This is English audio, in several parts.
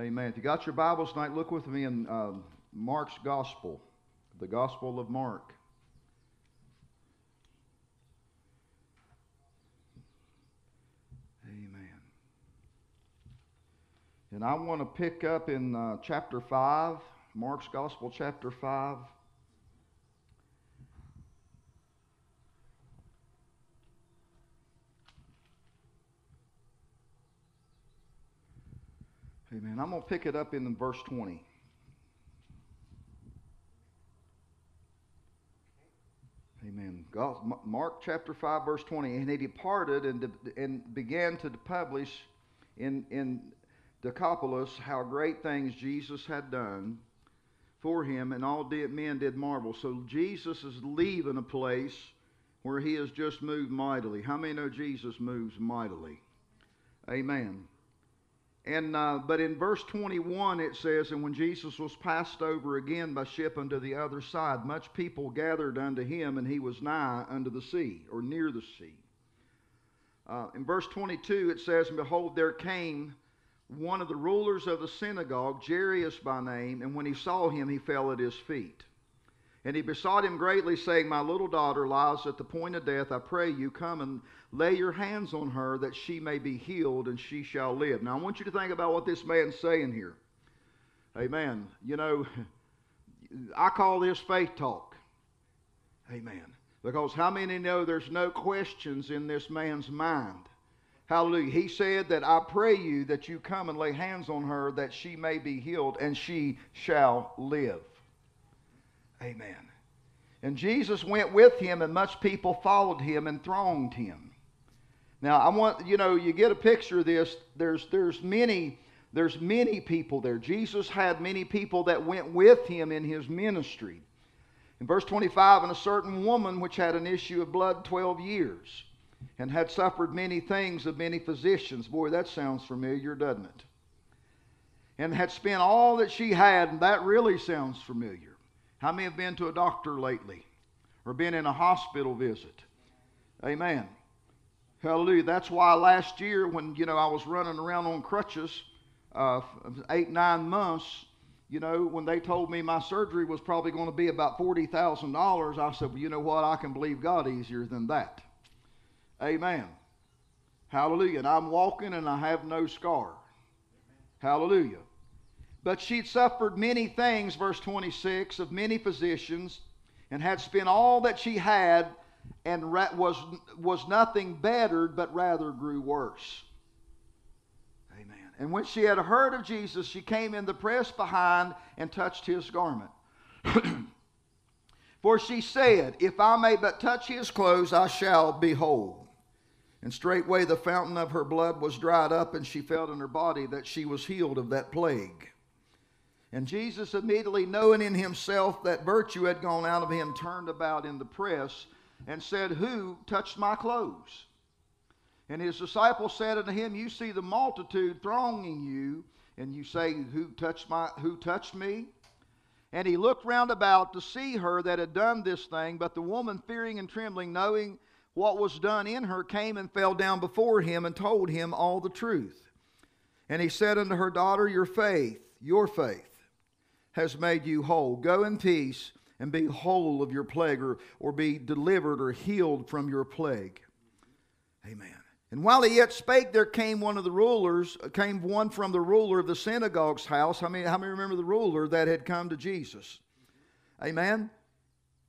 Amen. If you got your Bibles tonight, look with me in uh, Mark's Gospel, the Gospel of Mark. Amen. And I want to pick up in uh, chapter 5, Mark's Gospel, chapter 5. Amen. I'm going to pick it up in verse 20. Amen. Mark chapter 5, verse 20. And he departed and, and began to publish in, in Decapolis how great things Jesus had done for him, and all men did marvel. So Jesus is leaving a place where he has just moved mightily. How many know Jesus moves mightily? Amen. And uh, but in verse 21 it says, and when Jesus was passed over again by ship unto the other side, much people gathered unto him, and he was nigh unto the sea or near the sea. Uh, in verse 22 it says, and behold, there came one of the rulers of the synagogue, Jairus by name, and when he saw him, he fell at his feet. And he besought him greatly, saying, My little daughter lies at the point of death. I pray you, come and lay your hands on her that she may be healed and she shall live. Now, I want you to think about what this man's saying here. Amen. You know, I call this faith talk. Amen. Because how many know there's no questions in this man's mind? Hallelujah. He said that I pray you that you come and lay hands on her that she may be healed and she shall live. Amen. And Jesus went with him, and much people followed him and thronged him. Now, I want you know, you get a picture of this. There's there's many there's many people there. Jesus had many people that went with him in his ministry. In verse 25, and a certain woman which had an issue of blood 12 years and had suffered many things of many physicians. Boy, that sounds familiar, doesn't it? And had spent all that she had, and that really sounds familiar. How many have been to a doctor lately or been in a hospital visit? Amen. Hallelujah. That's why last year, when you know I was running around on crutches, uh, eight nine months, you know, when they told me my surgery was probably going to be about forty thousand dollars, I said, well, you know what? I can believe God easier than that. Amen. Hallelujah. And I'm walking and I have no scar. Hallelujah. But she'd suffered many things, verse 26, of many physicians, and had spent all that she had, and was, was nothing bettered, but rather grew worse. Amen. And when she had heard of Jesus, she came in the press behind and touched his garment. For she said, If I may but touch his clothes, I shall be whole. And straightway the fountain of her blood was dried up, and she felt in her body that she was healed of that plague. And Jesus, immediately knowing in himself that virtue had gone out of him, turned about in the press and said, Who touched my clothes? And his disciples said unto him, You see the multitude thronging you, and you say, Who touched my who touched me? And he looked round about to see her that had done this thing, but the woman, fearing and trembling, knowing what was done in her, came and fell down before him and told him all the truth. And he said unto her, Daughter, your faith, your faith has made you whole. Go in peace and be whole of your plague, or, or be delivered or healed from your plague. Amen. And while he yet spake, there came one of the rulers, uh, came one from the ruler of the synagogue's house. How many, how many remember the ruler that had come to Jesus? Amen.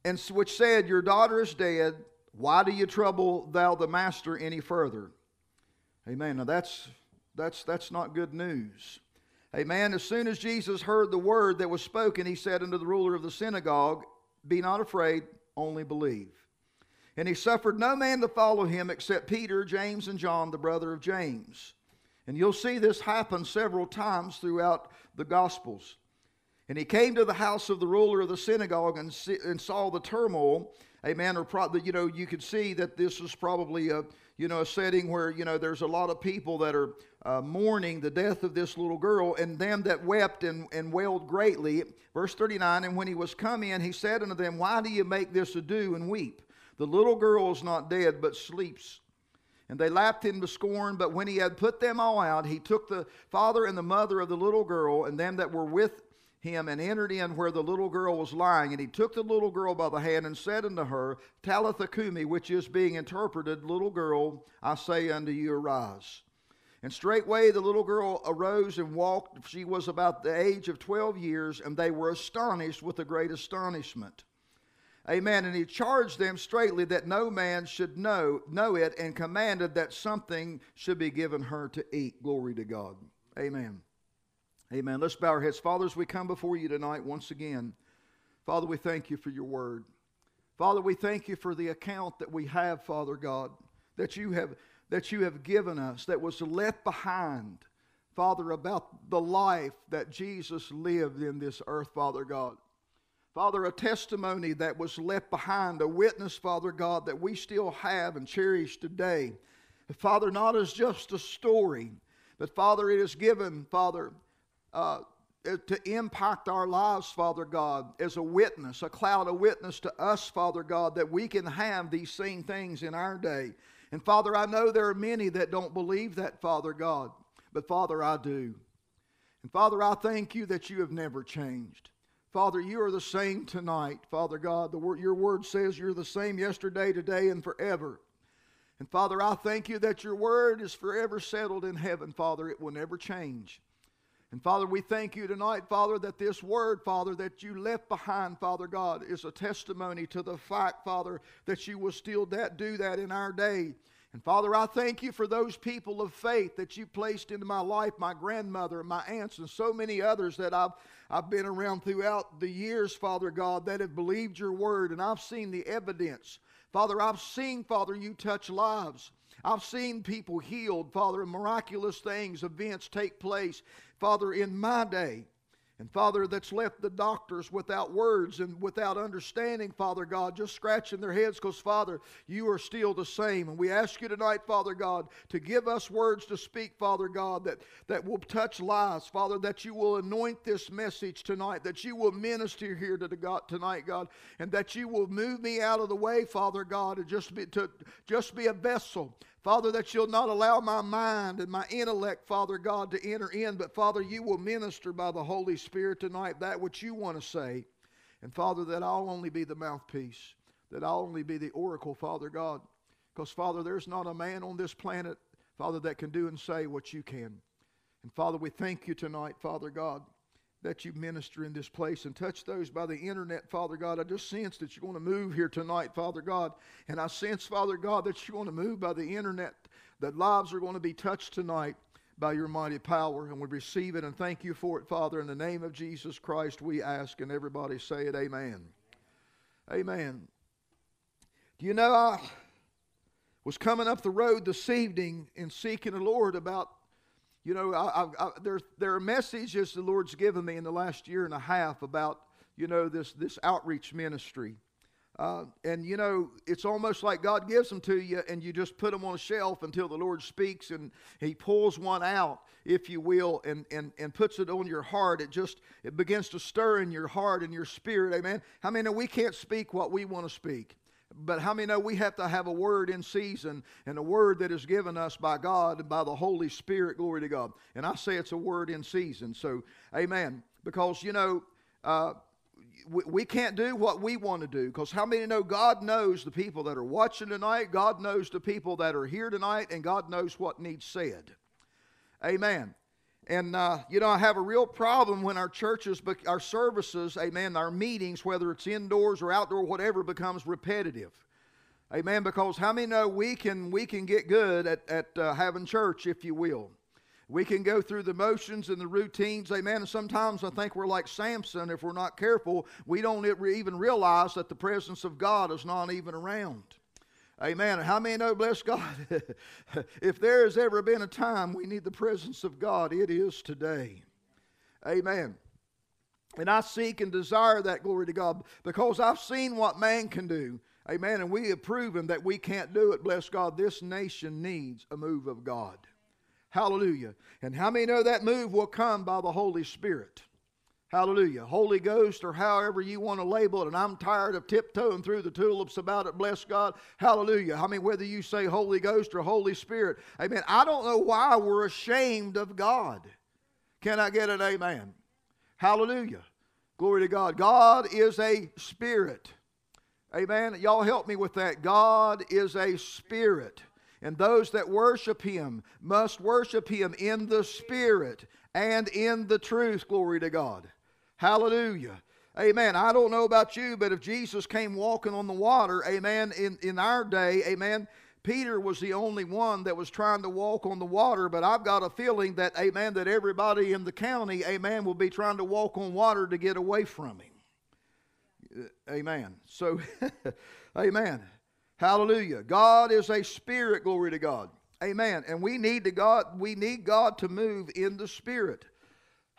And which said, Your daughter is dead. Why do you trouble thou the master any further? Amen. Now that's that's that's not good news. Amen. As soon as Jesus heard the word that was spoken, he said unto the ruler of the synagogue, Be not afraid, only believe. And he suffered no man to follow him except Peter, James, and John, the brother of James. And you'll see this happen several times throughout the Gospels. And he came to the house of the ruler of the synagogue and, and saw the turmoil. Amen. Or pro- you know, you could see that this was probably a you know, a setting where, you know, there's a lot of people that are uh, mourning the death of this little girl, and them that wept and, and wailed greatly. Verse 39 And when he was come in, he said unto them, Why do you make this ado and weep? The little girl is not dead, but sleeps. And they laughed him to scorn, but when he had put them all out, he took the father and the mother of the little girl and them that were with him and entered in where the little girl was lying. And he took the little girl by the hand and said unto her, Talitha cumi, which is being interpreted, Little girl, I say unto you, arise. And straightway the little girl arose and walked. She was about the age of twelve years, and they were astonished with a great astonishment. Amen. And he charged them straightly that no man should know, know it, and commanded that something should be given her to eat. Glory to God. Amen. Amen. Let's bow our heads. Fathers, we come before you tonight once again. Father, we thank you for your word. Father, we thank you for the account that we have, Father God, that you have that you have given us that was left behind, Father, about the life that Jesus lived in this earth, Father God. Father, a testimony that was left behind, a witness, Father God, that we still have and cherish today. Father, not as just a story, but Father, it is given, Father, uh, to impact our lives, Father God, as a witness, a cloud of witness to us, Father God, that we can have these same things in our day. And Father, I know there are many that don't believe that, Father God, but Father, I do. And Father, I thank you that you have never changed. Father, you are the same tonight, Father God. The word, your word says you're the same yesterday, today, and forever. And Father, I thank you that your word is forever settled in heaven, Father. It will never change. And Father, we thank you tonight, Father, that this word, Father, that you left behind, Father God, is a testimony to the fact, Father, that you will still that, do that in our day. And Father, I thank you for those people of faith that you placed into my life, my grandmother, my aunts, and so many others that I've, I've been around throughout the years, Father God, that have believed your word, and I've seen the evidence. Father, I've seen, Father, you touch lives. I've seen people healed, Father, and miraculous things, events take place, Father, in my day. And Father, that's left the doctors without words and without understanding, Father God, just scratching their heads because, Father, you are still the same. And we ask you tonight, Father God, to give us words to speak, Father God, that, that will touch lives, Father, that you will anoint this message tonight, that you will minister here to the God tonight, God, and that you will move me out of the way, Father God, and just be to just be a vessel Father, that you'll not allow my mind and my intellect, Father God, to enter in, but Father, you will minister by the Holy Spirit tonight that which you want to say. And Father, that I'll only be the mouthpiece, that I'll only be the oracle, Father God. Because, Father, there's not a man on this planet, Father, that can do and say what you can. And Father, we thank you tonight, Father God that you minister in this place and touch those by the internet, Father God. I just sense that you're going to move here tonight, Father God. And I sense, Father God, that you're going to move by the internet, that lives are going to be touched tonight by your mighty power. And we receive it and thank you for it, Father. In the name of Jesus Christ, we ask. And everybody say it, Amen. Amen. Do you know, I was coming up the road this evening and seeking the Lord about you know, I, I, there, there are messages the Lord's given me in the last year and a half about, you know, this, this outreach ministry. Uh, and, you know, it's almost like God gives them to you and you just put them on a shelf until the Lord speaks and He pulls one out, if you will, and, and, and puts it on your heart. It just, it begins to stir in your heart and your spirit. Amen. How I many know we can't speak what we want to speak? But how many know we have to have a word in season and a word that is given us by God and by the Holy Spirit? Glory to God. And I say it's a word in season. So, amen. Because, you know, uh, we, we can't do what we want to do because how many know God knows the people that are watching tonight? God knows the people that are here tonight, and God knows what needs said. Amen. And, uh, you know, I have a real problem when our churches, our services, amen, our meetings, whether it's indoors or outdoor, whatever, becomes repetitive. Amen. Because how many know we can, we can get good at, at uh, having church, if you will? We can go through the motions and the routines, amen. And sometimes I think we're like Samson. If we're not careful, we don't even realize that the presence of God is not even around. Amen. How many know, bless God, if there has ever been a time we need the presence of God, it is today. Amen. And I seek and desire that glory to God because I've seen what man can do. Amen. And we have proven that we can't do it. Bless God. This nation needs a move of God. Hallelujah. And how many know that move will come by the Holy Spirit? Hallelujah. Holy Ghost, or however you want to label it. And I'm tired of tiptoeing through the tulips about it. Bless God. Hallelujah. I mean, whether you say Holy Ghost or Holy Spirit. Amen. I don't know why we're ashamed of God. Can I get an amen? Hallelujah. Glory to God. God is a spirit. Amen. Y'all help me with that. God is a spirit. And those that worship him must worship him in the spirit and in the truth. Glory to God. Hallelujah. Amen. I don't know about you, but if Jesus came walking on the water, amen, in, in our day, amen, Peter was the only one that was trying to walk on the water, but I've got a feeling that, amen, that everybody in the county, amen, will be trying to walk on water to get away from him. Uh, amen. So, amen. Hallelujah. God is a spirit, glory to God. Amen. And we need to God, we need God to move in the spirit.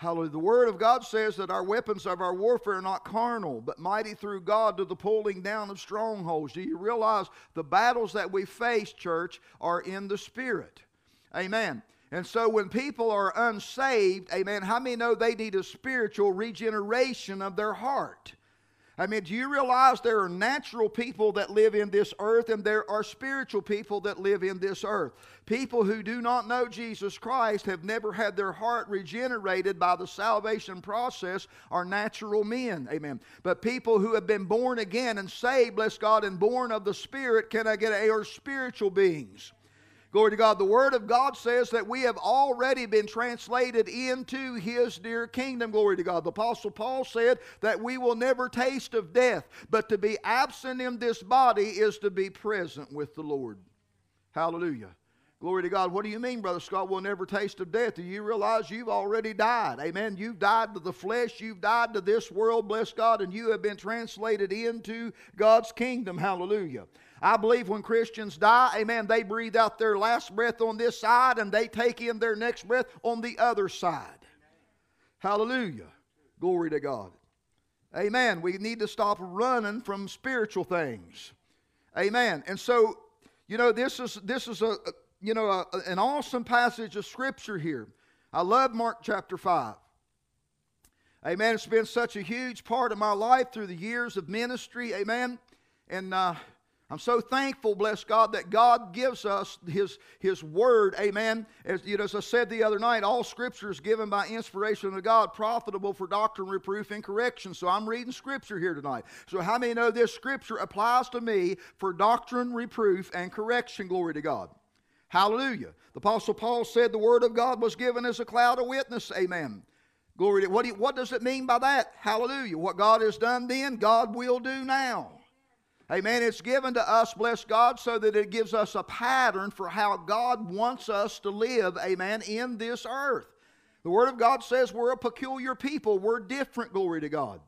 Hallelujah. The Word of God says that our weapons of our warfare are not carnal, but mighty through God to the pulling down of strongholds. Do you realize the battles that we face, church, are in the Spirit? Amen. And so when people are unsaved, amen, how many know they need a spiritual regeneration of their heart? I mean, do you realize there are natural people that live in this earth and there are spiritual people that live in this earth? People who do not know Jesus Christ have never had their heart regenerated by the salvation process are natural men. Amen. But people who have been born again and saved, bless God, and born of the Spirit, can I get a, are spiritual beings. Glory to God. The Word of God says that we have already been translated into His dear kingdom. Glory to God. The Apostle Paul said that we will never taste of death, but to be absent in this body is to be present with the Lord. Hallelujah. Glory to God. What do you mean, Brother Scott? We'll never taste of death. Do you realize you've already died? Amen. You've died to the flesh. You've died to this world, bless God, and you have been translated into God's kingdom. Hallelujah. I believe when Christians die, amen, they breathe out their last breath on this side and they take in their next breath on the other side. Hallelujah. Glory to God. Amen. We need to stop running from spiritual things. Amen. And so, you know, this is this is a, you know a, an awesome passage of scripture here. I love Mark chapter 5. Amen. It's been such a huge part of my life through the years of ministry. Amen. And uh, I'm so thankful, bless God, that God gives us His, His Word. Amen. As, you know, as I said the other night, all Scripture is given by inspiration of God, profitable for doctrine, reproof, and correction. So I'm reading Scripture here tonight. So how many know this Scripture applies to me for doctrine, reproof, and correction? Glory to God. Hallelujah. The Apostle Paul said the Word of God was given as a cloud of witness. Amen. Glory to what, what does it mean by that? Hallelujah. What God has done then, God will do now. Amen. It's given to us, bless God, so that it gives us a pattern for how God wants us to live, amen, in this earth. The Word of God says we're a peculiar people. We're different, glory to God.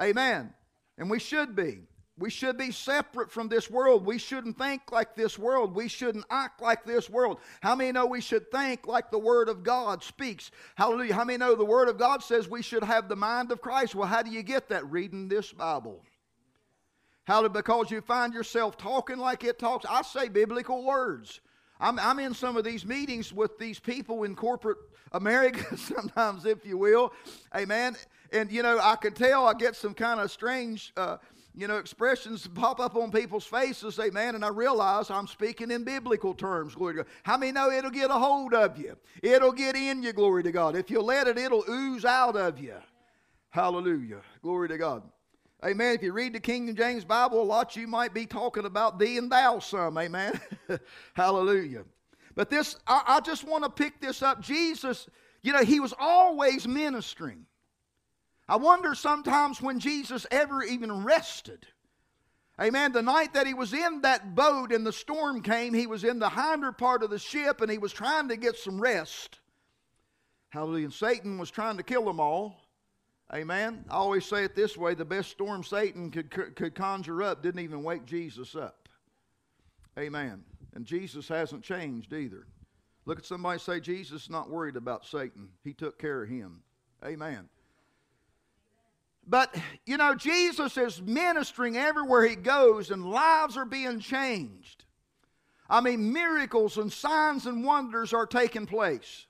Amen. And we should be. We should be separate from this world. We shouldn't think like this world. We shouldn't act like this world. How many know we should think like the Word of God speaks? Hallelujah. How many know the Word of God says we should have the mind of Christ? Well, how do you get that? Reading this Bible. How because you find yourself talking like it talks. I say biblical words. I'm, I'm in some of these meetings with these people in corporate America, sometimes, if you will. Amen. And, you know, I can tell I get some kind of strange, uh, you know, expressions pop up on people's faces, amen, and I realize I'm speaking in biblical terms, glory to God. How many know it'll get a hold of you? It'll get in you, glory to God. If you let it, it'll ooze out of you. Hallelujah. Glory to God. Amen. If you read the King James Bible a lot, you might be talking about thee and thou some. Amen. Hallelujah. But this, I, I just want to pick this up. Jesus, you know, he was always ministering. I wonder sometimes when Jesus ever even rested. Amen. The night that he was in that boat and the storm came, he was in the hinder part of the ship and he was trying to get some rest. Hallelujah. And Satan was trying to kill them all. Amen. I always say it this way the best storm Satan could, could conjure up didn't even wake Jesus up. Amen. And Jesus hasn't changed either. Look at somebody say, Jesus is not worried about Satan. He took care of him. Amen. But, you know, Jesus is ministering everywhere he goes, and lives are being changed. I mean, miracles and signs and wonders are taking place.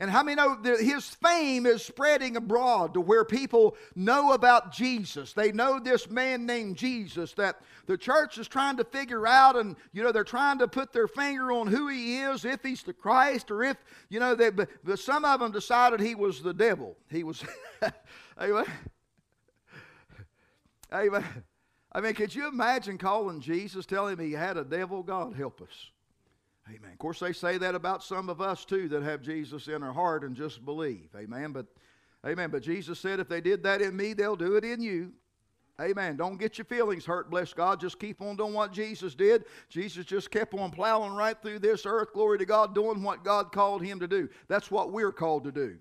And how many know that his fame is spreading abroad to where people know about Jesus? They know this man named Jesus that the church is trying to figure out, and you know they're trying to put their finger on who he is, if he's the Christ, or if you know they. But some of them decided he was the devil. He was. Amen. Amen. I mean, could you imagine calling Jesus, telling him he had a devil? God help us. Amen. Of course, they say that about some of us too that have Jesus in our heart and just believe. Amen. But, amen. But Jesus said, if they did that in me, they'll do it in you. Amen. Don't get your feelings hurt, bless God. Just keep on doing what Jesus did. Jesus just kept on plowing right through this earth, glory to God, doing what God called him to do. That's what we're called to do.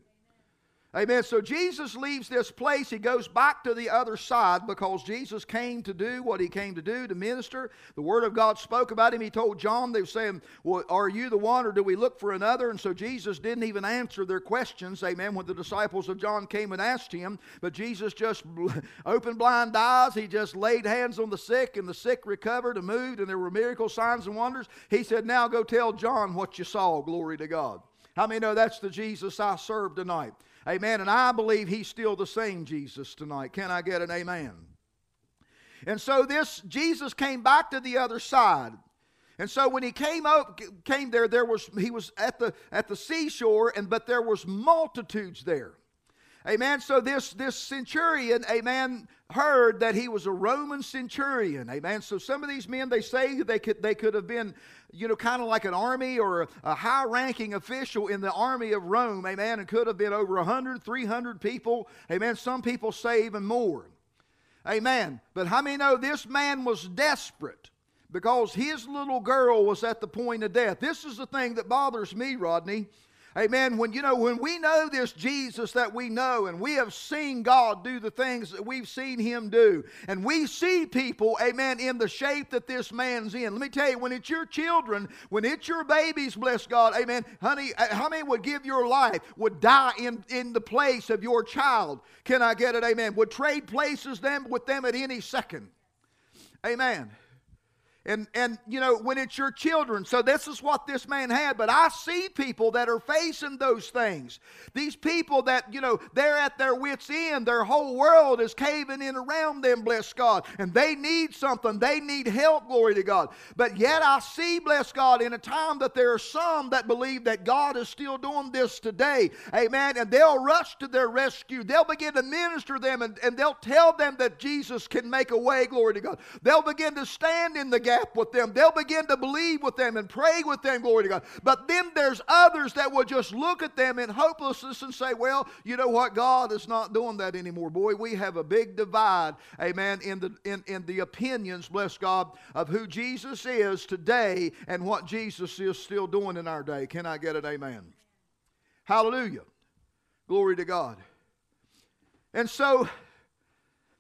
Amen. So Jesus leaves this place. He goes back to the other side because Jesus came to do what he came to do, to minister. The Word of God spoke about him. He told John, they were saying, Well, are you the one or do we look for another? And so Jesus didn't even answer their questions. Amen. When the disciples of John came and asked him, but Jesus just opened blind eyes. He just laid hands on the sick, and the sick recovered and moved, and there were miracle signs and wonders. He said, Now go tell John what you saw. Glory to God. How many know that's the Jesus I serve tonight? Amen. And I believe he's still the same Jesus tonight. Can I get an amen? And so this Jesus came back to the other side. And so when he came up came there there was he was at the at the seashore and but there was multitudes there. Amen. So this this centurion, amen, heard that he was a Roman centurion. Amen. So some of these men, they say they could they could have been, you know, kind of like an army or a, high-ranking official in the army of Rome. Amen. And could have been over 100, 300 people. Amen. Some people say even more. Amen. But how many know this man was desperate? Because his little girl was at the point of death. This is the thing that bothers me, Rodney. Amen. When you know, when we know this Jesus that we know, and we have seen God do the things that we've seen Him do, and we see people, amen, in the shape that this man's in. Let me tell you, when it's your children, when it's your babies, bless God, amen, honey, uh, how many would give your life, would die in, in the place of your child? Can I get it? Amen. Would trade places them with them at any second. Amen and and you know when it's your children. So this is what this man had. But i see people that are facing those things. These people that you know they're at their wits end. Their whole world is caving in around them bless god. And they need something. They need help glory to god. But yet i see bless god in a time that there are some that believe that god is still doing this today. Amen. And they'll rush to their rescue. They'll begin to minister them and, and they'll tell them that jesus can make a way glory to god. They'll begin to stand in the gap with them. They'll begin to believe with them and pray with them, glory to God. But then there's others that will just look at them in hopelessness and say, well, you know what? God is not doing that anymore. Boy, we have a big divide, amen, in the, in, in the opinions, bless God, of who Jesus is today and what Jesus is still doing in our day. Can I get it? Amen. Hallelujah. Glory to God. And so,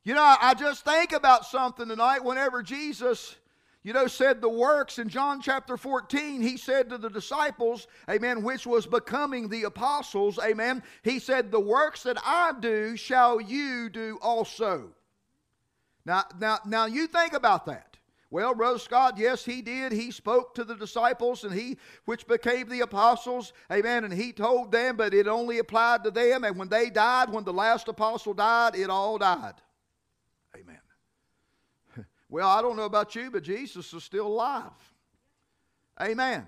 you know, I just think about something tonight whenever Jesus you know, said the works in John chapter 14, he said to the disciples, amen, which was becoming the apostles, amen, he said, The works that I do shall you do also. Now, now, now you think about that. Well, Brother Scott, yes, he did. He spoke to the disciples and he, which became the apostles, amen, and he told them, but it only applied to them. And when they died, when the last apostle died, it all died. Well, I don't know about you, but Jesus is still alive. Amen.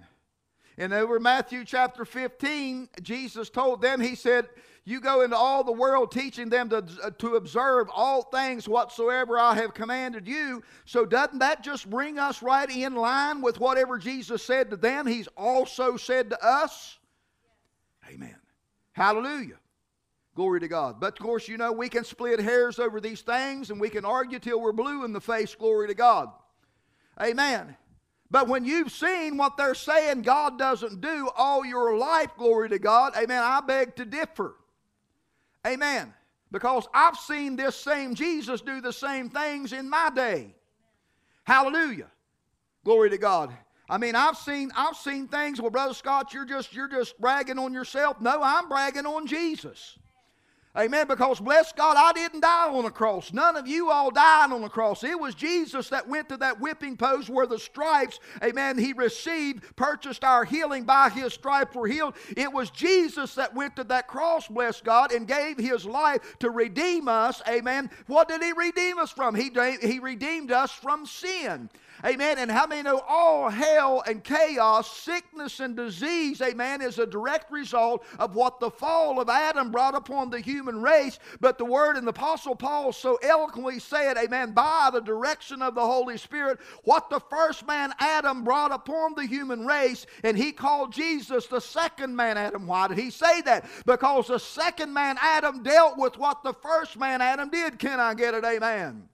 And over Matthew chapter 15, Jesus told them, He said, You go into all the world teaching them to, uh, to observe all things whatsoever I have commanded you. So, doesn't that just bring us right in line with whatever Jesus said to them? He's also said to us. Amen. Hallelujah. Glory to God. But of course, you know, we can split hairs over these things and we can argue till we're blue in the face. Glory to God. Amen. But when you've seen what they're saying God doesn't do all your life, glory to God, amen, I beg to differ. Amen. Because I've seen this same Jesus do the same things in my day. Hallelujah. Glory to God. I mean, I've seen I've seen things. Well, Brother Scott, you're just you're just bragging on yourself. No, I'm bragging on Jesus. Amen. Because bless God, I didn't die on a cross. None of you all died on the cross. It was Jesus that went to that whipping post where the stripes, amen, he received, purchased our healing by his stripes were healed. It was Jesus that went to that cross, bless God, and gave his life to redeem us. Amen. What did he redeem us from? He, he redeemed us from sin. Amen. And how many know all hell and chaos, sickness and disease, amen, is a direct result of what the fall of Adam brought upon the human race. But the word and the apostle Paul so eloquently said, amen, by the direction of the Holy Spirit, what the first man Adam brought upon the human race, and he called Jesus the second man Adam. Why did he say that? Because the second man Adam dealt with what the first man Adam did. Can I get it? Amen.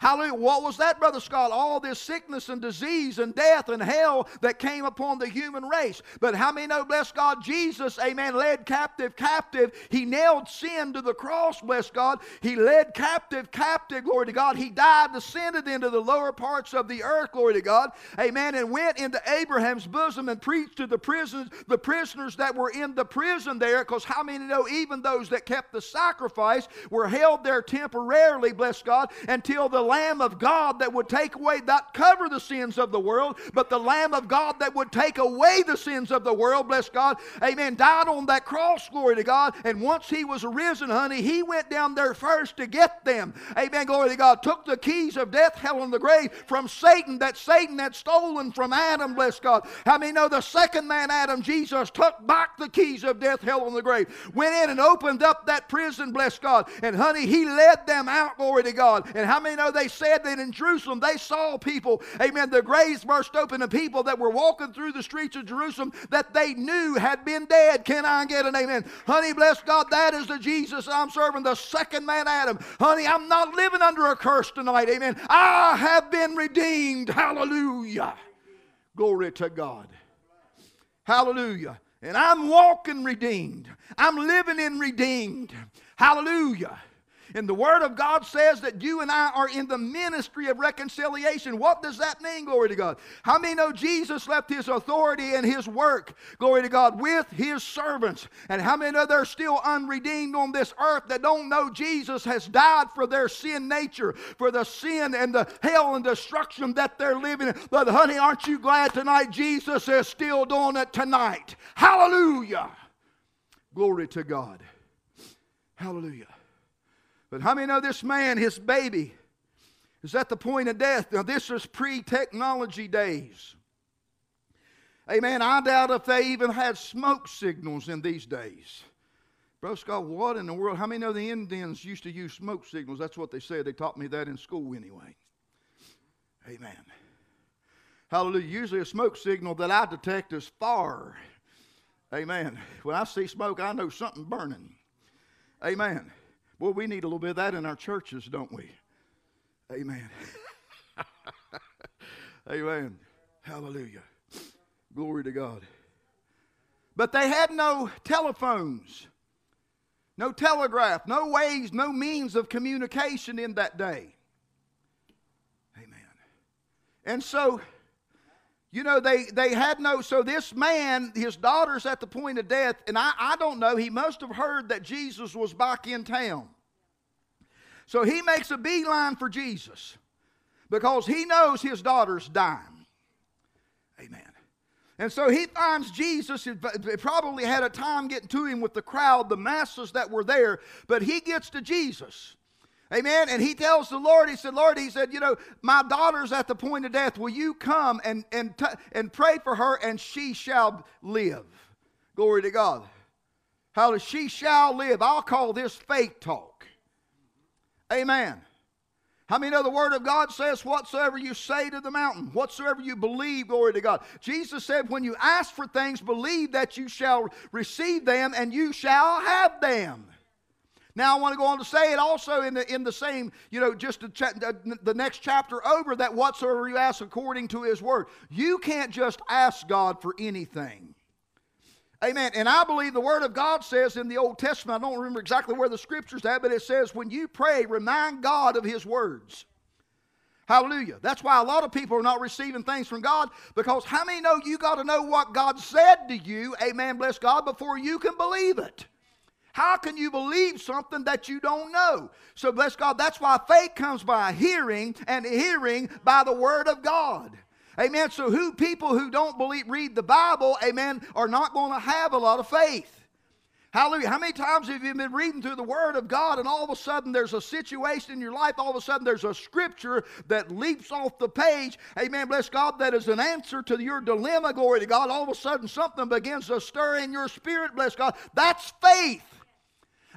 Hallelujah. What was that, Brother Scott? All this sickness and disease and death and hell that came upon the human race. But how many know, bless God, Jesus, amen, led captive captive. He nailed sin to the cross, bless God. He led captive captive, glory to God. He died, descended into the lower parts of the earth, glory to God. Amen. And went into Abraham's bosom and preached to the prisoners, the prisoners that were in the prison there. Because how many know even those that kept the sacrifice were held there temporarily, bless God, until the Lamb of God that would take away, not cover the sins of the world, but the Lamb of God that would take away the sins of the world, bless God, amen, died on that cross, glory to God. And once he was arisen, honey, he went down there first to get them, amen, glory to God. Took the keys of death, hell, and the grave from Satan, that Satan had stolen from Adam, bless God. How many know the second man, Adam, Jesus, took back the keys of death, hell, and the grave, went in and opened up that prison, bless God. And honey, he led them out, glory to God. And how many know they said that in Jerusalem they saw people, amen, the graves burst open and people that were walking through the streets of Jerusalem that they knew had been dead. Can I get an amen? Honey, bless God, that is the Jesus I'm serving, the second man Adam. Honey, I'm not living under a curse tonight, amen. I have been redeemed. Hallelujah. Glory to God. Hallelujah. And I'm walking redeemed. I'm living in redeemed. Hallelujah. And the Word of God says that you and I are in the ministry of reconciliation. What does that mean, glory to God? How many know Jesus left his authority and his work, glory to God, with his servants? And how many know they're still unredeemed on this earth that don't know Jesus has died for their sin nature, for the sin and the hell and destruction that they're living in? But honey, aren't you glad tonight Jesus is still doing it tonight? Hallelujah. Glory to God. Hallelujah. But how many know this man, his baby, is at the point of death? Now, this is pre technology days. Amen. I doubt if they even had smoke signals in these days. Bro Scott, what in the world? How many know the Indians used to use smoke signals? That's what they said. They taught me that in school anyway. Amen. Hallelujah. Usually a smoke signal that I detect is far. Amen. When I see smoke, I know something burning. Amen. Well, we need a little bit of that in our churches, don't we? Amen. Amen. Hallelujah. Glory to God. But they had no telephones, no telegraph, no ways, no means of communication in that day. Amen. And so, you know, they, they had no, so this man, his daughter's at the point of death, and I, I don't know, he must have heard that Jesus was back in town. So he makes a beeline for Jesus because he knows his daughter's dying. Amen. And so he finds Jesus. It probably had a time getting to him with the crowd, the masses that were there, but he gets to Jesus. Amen. And he tells the Lord, he said, Lord, he said, you know, my daughter's at the point of death. Will you come and, and, t- and pray for her and she shall live? Glory to God. How does she shall live. I'll call this faith talk. Amen. How many know the Word of God says, whatsoever you say to the mountain, whatsoever you believe, glory to God. Jesus said, when you ask for things, believe that you shall receive them and you shall have them. Now, I want to go on to say it also in the, in the same, you know, just cha- the next chapter over that whatsoever you ask according to his word. You can't just ask God for anything. Amen. And I believe the Word of God says in the Old Testament, I don't remember exactly where the scripture's at, but it says, when you pray, remind God of His words. Hallelujah. That's why a lot of people are not receiving things from God because how many know you got to know what God said to you, amen, bless God, before you can believe it? How can you believe something that you don't know? So, bless God, that's why faith comes by hearing, and hearing by the Word of God. Amen. So, who people who don't believe, read the Bible, amen, are not going to have a lot of faith. Hallelujah. How many times have you been reading through the Word of God and all of a sudden there's a situation in your life, all of a sudden there's a scripture that leaps off the page, amen, bless God, that is an answer to your dilemma, glory to God. All of a sudden something begins to stir in your spirit, bless God. That's faith.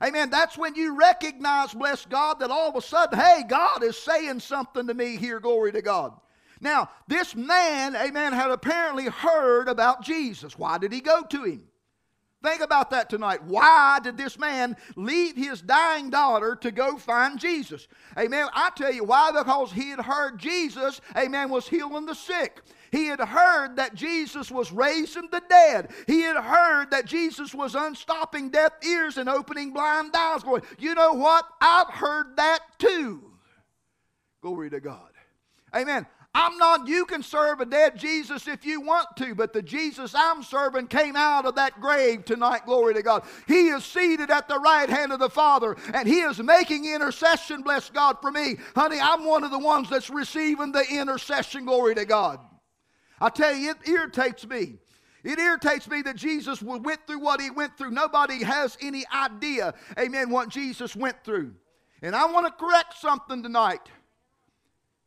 Amen. That's when you recognize, bless God, that all of a sudden, hey, God is saying something to me here, glory to God. Now, this man, amen, had apparently heard about Jesus. Why did he go to him? Think about that tonight. Why did this man leave his dying daughter to go find Jesus? Amen. I tell you why, because he had heard Jesus, amen, was healing the sick. He had heard that Jesus was raising the dead. He had heard that Jesus was unstopping deaf ears and opening blind eyes. Going, you know what? I've heard that too. Glory to God. Amen. I'm not, you can serve a dead Jesus if you want to, but the Jesus I'm serving came out of that grave tonight, glory to God. He is seated at the right hand of the Father, and He is making intercession, bless God, for me. Honey, I'm one of the ones that's receiving the intercession, glory to God. I tell you, it irritates me. It irritates me that Jesus went through what he went through. Nobody has any idea, amen, what Jesus went through. And I want to correct something tonight.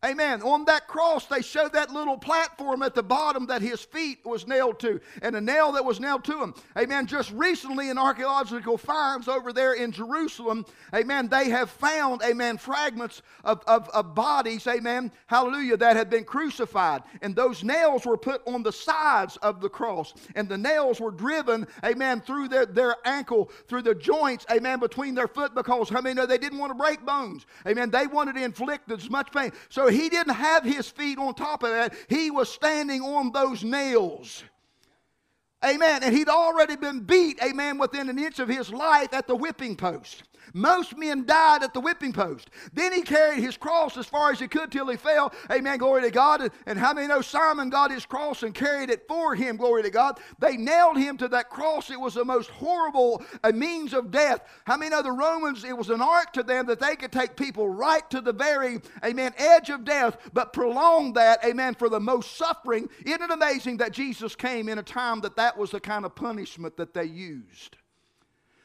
Amen. On that cross, they showed that little platform at the bottom that his feet was nailed to, and a nail that was nailed to him. Amen. Just recently, in archaeological finds over there in Jerusalem, amen, they have found, amen, fragments of, of, of bodies, amen, hallelujah, that had been crucified. And those nails were put on the sides of the cross, and the nails were driven, amen, through their, their ankle, through the joints, amen, between their foot, because, I mean, they didn't want to break bones. Amen. They wanted to inflict as much pain. So he didn't have his feet on top of that, he was standing on those nails. Amen. And he'd already been beat, amen, within an inch of his life at the whipping post. Most men died at the whipping post. Then he carried his cross as far as he could till he fell. Amen. Glory to God. And, how many know Simon got his cross and carried it for him? Glory to God. They nailed him to that cross. It was the most horrible a means of death. How many know the Romans, it was an art to them that they could take people right to the very, amen, edge of death, but prolong that, amen, for the most suffering. Isn't it amazing that Jesus came in a time that that was the kind of punishment that they used?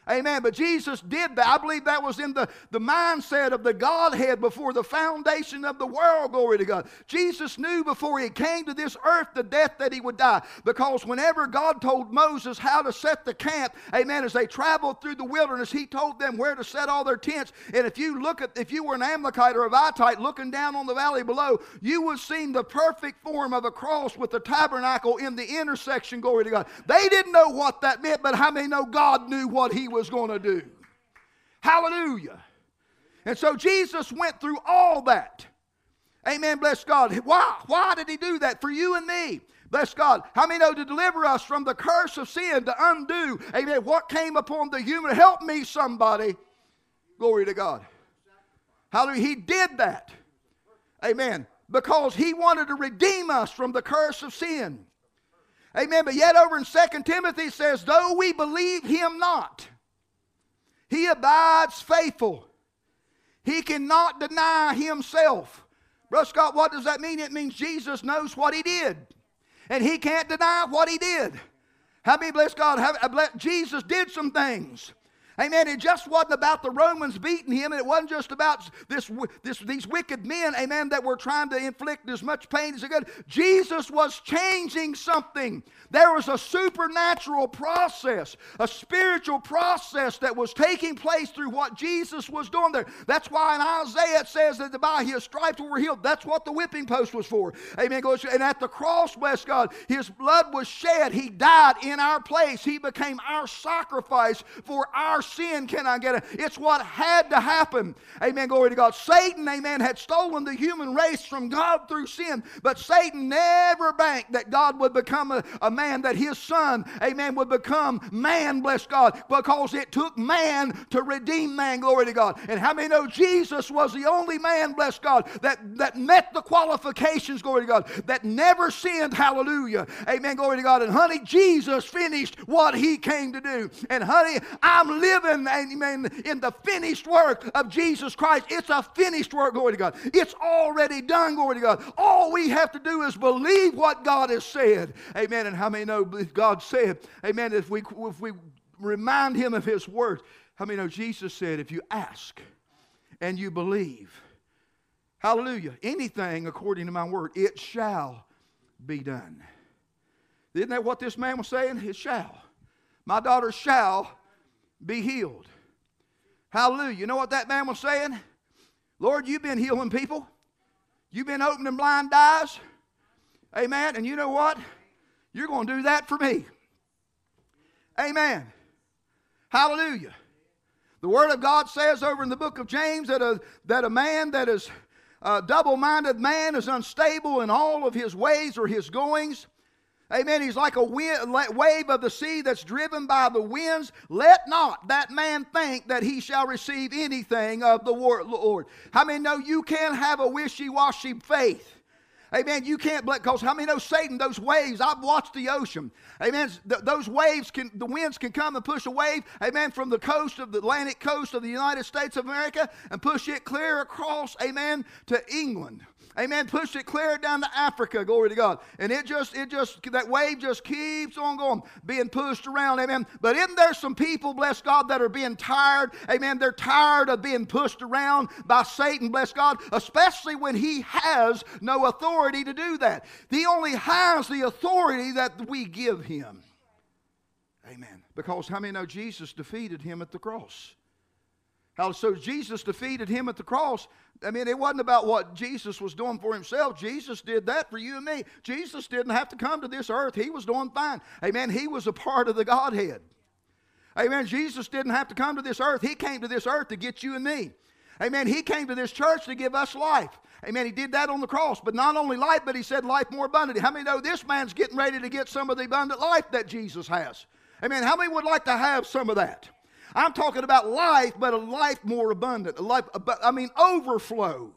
Amen. But Jesus did that. I believe that was in the, the mindset of the Godhead before the foundation of the world. Glory to God. Jesus knew before he came to this earth the death that he would die. Because whenever God told Moses how to set the camp, amen, as they traveled through the wilderness, he told them where to set all their tents. And if you look at, if you were an Amalekite or a Hittite looking down on the valley below, you would see the perfect form of a cross with the tabernacle in the intersection. Glory to God. They didn't know what that meant, but how many know God knew what he was going to do. Hallelujah. And so Jesus went through all that. Amen. Bless God. Why? Why did he do that? For you and me. Bless God. How many know to deliver us from the curse of sin, to undo, amen, what came upon the human? Help me, somebody. Glory to God. Hallelujah. He did that. Amen. Because he wanted to redeem us from the curse of sin. Amen. But yet over in Second Timothy says, though we believe him not, he abides faithful. He cannot deny himself. Brother Scott, what does that mean? It means Jesus knows what he did. And he can't deny what he did. How many bless God? Have, Jesus did some things. Amen. It just wasn't about the Romans beating him, and it wasn't just about this, this, these wicked men, amen, that were trying to inflict as much pain as they could. Jesus was changing something. There was a supernatural process, a spiritual process that was taking place through what Jesus was doing there. That's why in Isaiah it says that by his stripes we were healed. That's what the whipping post was for. Amen. And at the cross, bless God, his blood was shed. He died in our place. He became our sacrifice for our sin. Can I get it? It's what had to happen. Amen. Glory to God. Satan, amen, had stolen the human race from God through sin, but Satan never banked that God would become a, a man, that his son, amen, would become man, bless God, because it took man to redeem man, glory to God. And how many know Jesus was the only man, bless God, that, that met the qualifications, glory to God, that never sinned, hallelujah, amen, glory to God. And honey, Jesus finished what he came to do. And honey, I'm living living, amen, in the finished work of Jesus Christ. It's a finished work, glory to God. It's already done, glory to God. All we have to do is believe what God has said. Amen. And how many know God said, amen, if we, if we remind him of his words, how many know Jesus said, if you ask and you believe, hallelujah, anything according to my word, it shall be done. Isn't that what this man was saying? It shall. My daughter shall be healed. Hallelujah. You know what that man was saying? Lord, you've been healing people. You've been opening blind eyes. Amen. And you know what? You're going to do that for me. Amen. Hallelujah. The Word of God says over in the book of James that a, that a man that is a double minded man is unstable in all of his ways or his goings. Amen. He's like a wind, wave of the sea that's driven by the winds. Let not that man think that he shall receive anything of the Lord. How many know you can't have a wishy washy faith? Amen. You can't because how many know Satan? Those waves. I've watched the ocean. Amen. Th- those waves can, the winds can come and push a wave. Amen. From the coast of the Atlantic coast of the United States of America and push it clear across. Amen. To England. Amen. Push it clear down to Africa. Glory to God. And it just, it just, that wave just keeps on going, being pushed around. Amen. But isn't there some people, bless God, that are being tired? Amen. They're tired of being pushed around by Satan, bless God, especially when he has no authority to do that. He only has the authority that we give him. Amen. Because how many know Jesus defeated him at the cross? How, so Jesus defeated him at the cross. I mean, it wasn't about what Jesus was doing for himself. Jesus did that for you and me. Jesus didn't have to come to this earth. He was doing fine. Amen. He was a part of the Godhead. Amen. Jesus didn't have to come to this earth. He came to this earth to get you and me. Amen. He came to this church to give us life. Amen. He did that on the cross. But not only life, but he said life more abundantly. How many know this man's getting ready to get some of the abundant life that Jesus has? Amen. How many would like to have some of that? I'm talking about life, but a life more abundant. A life, I mean, overflow.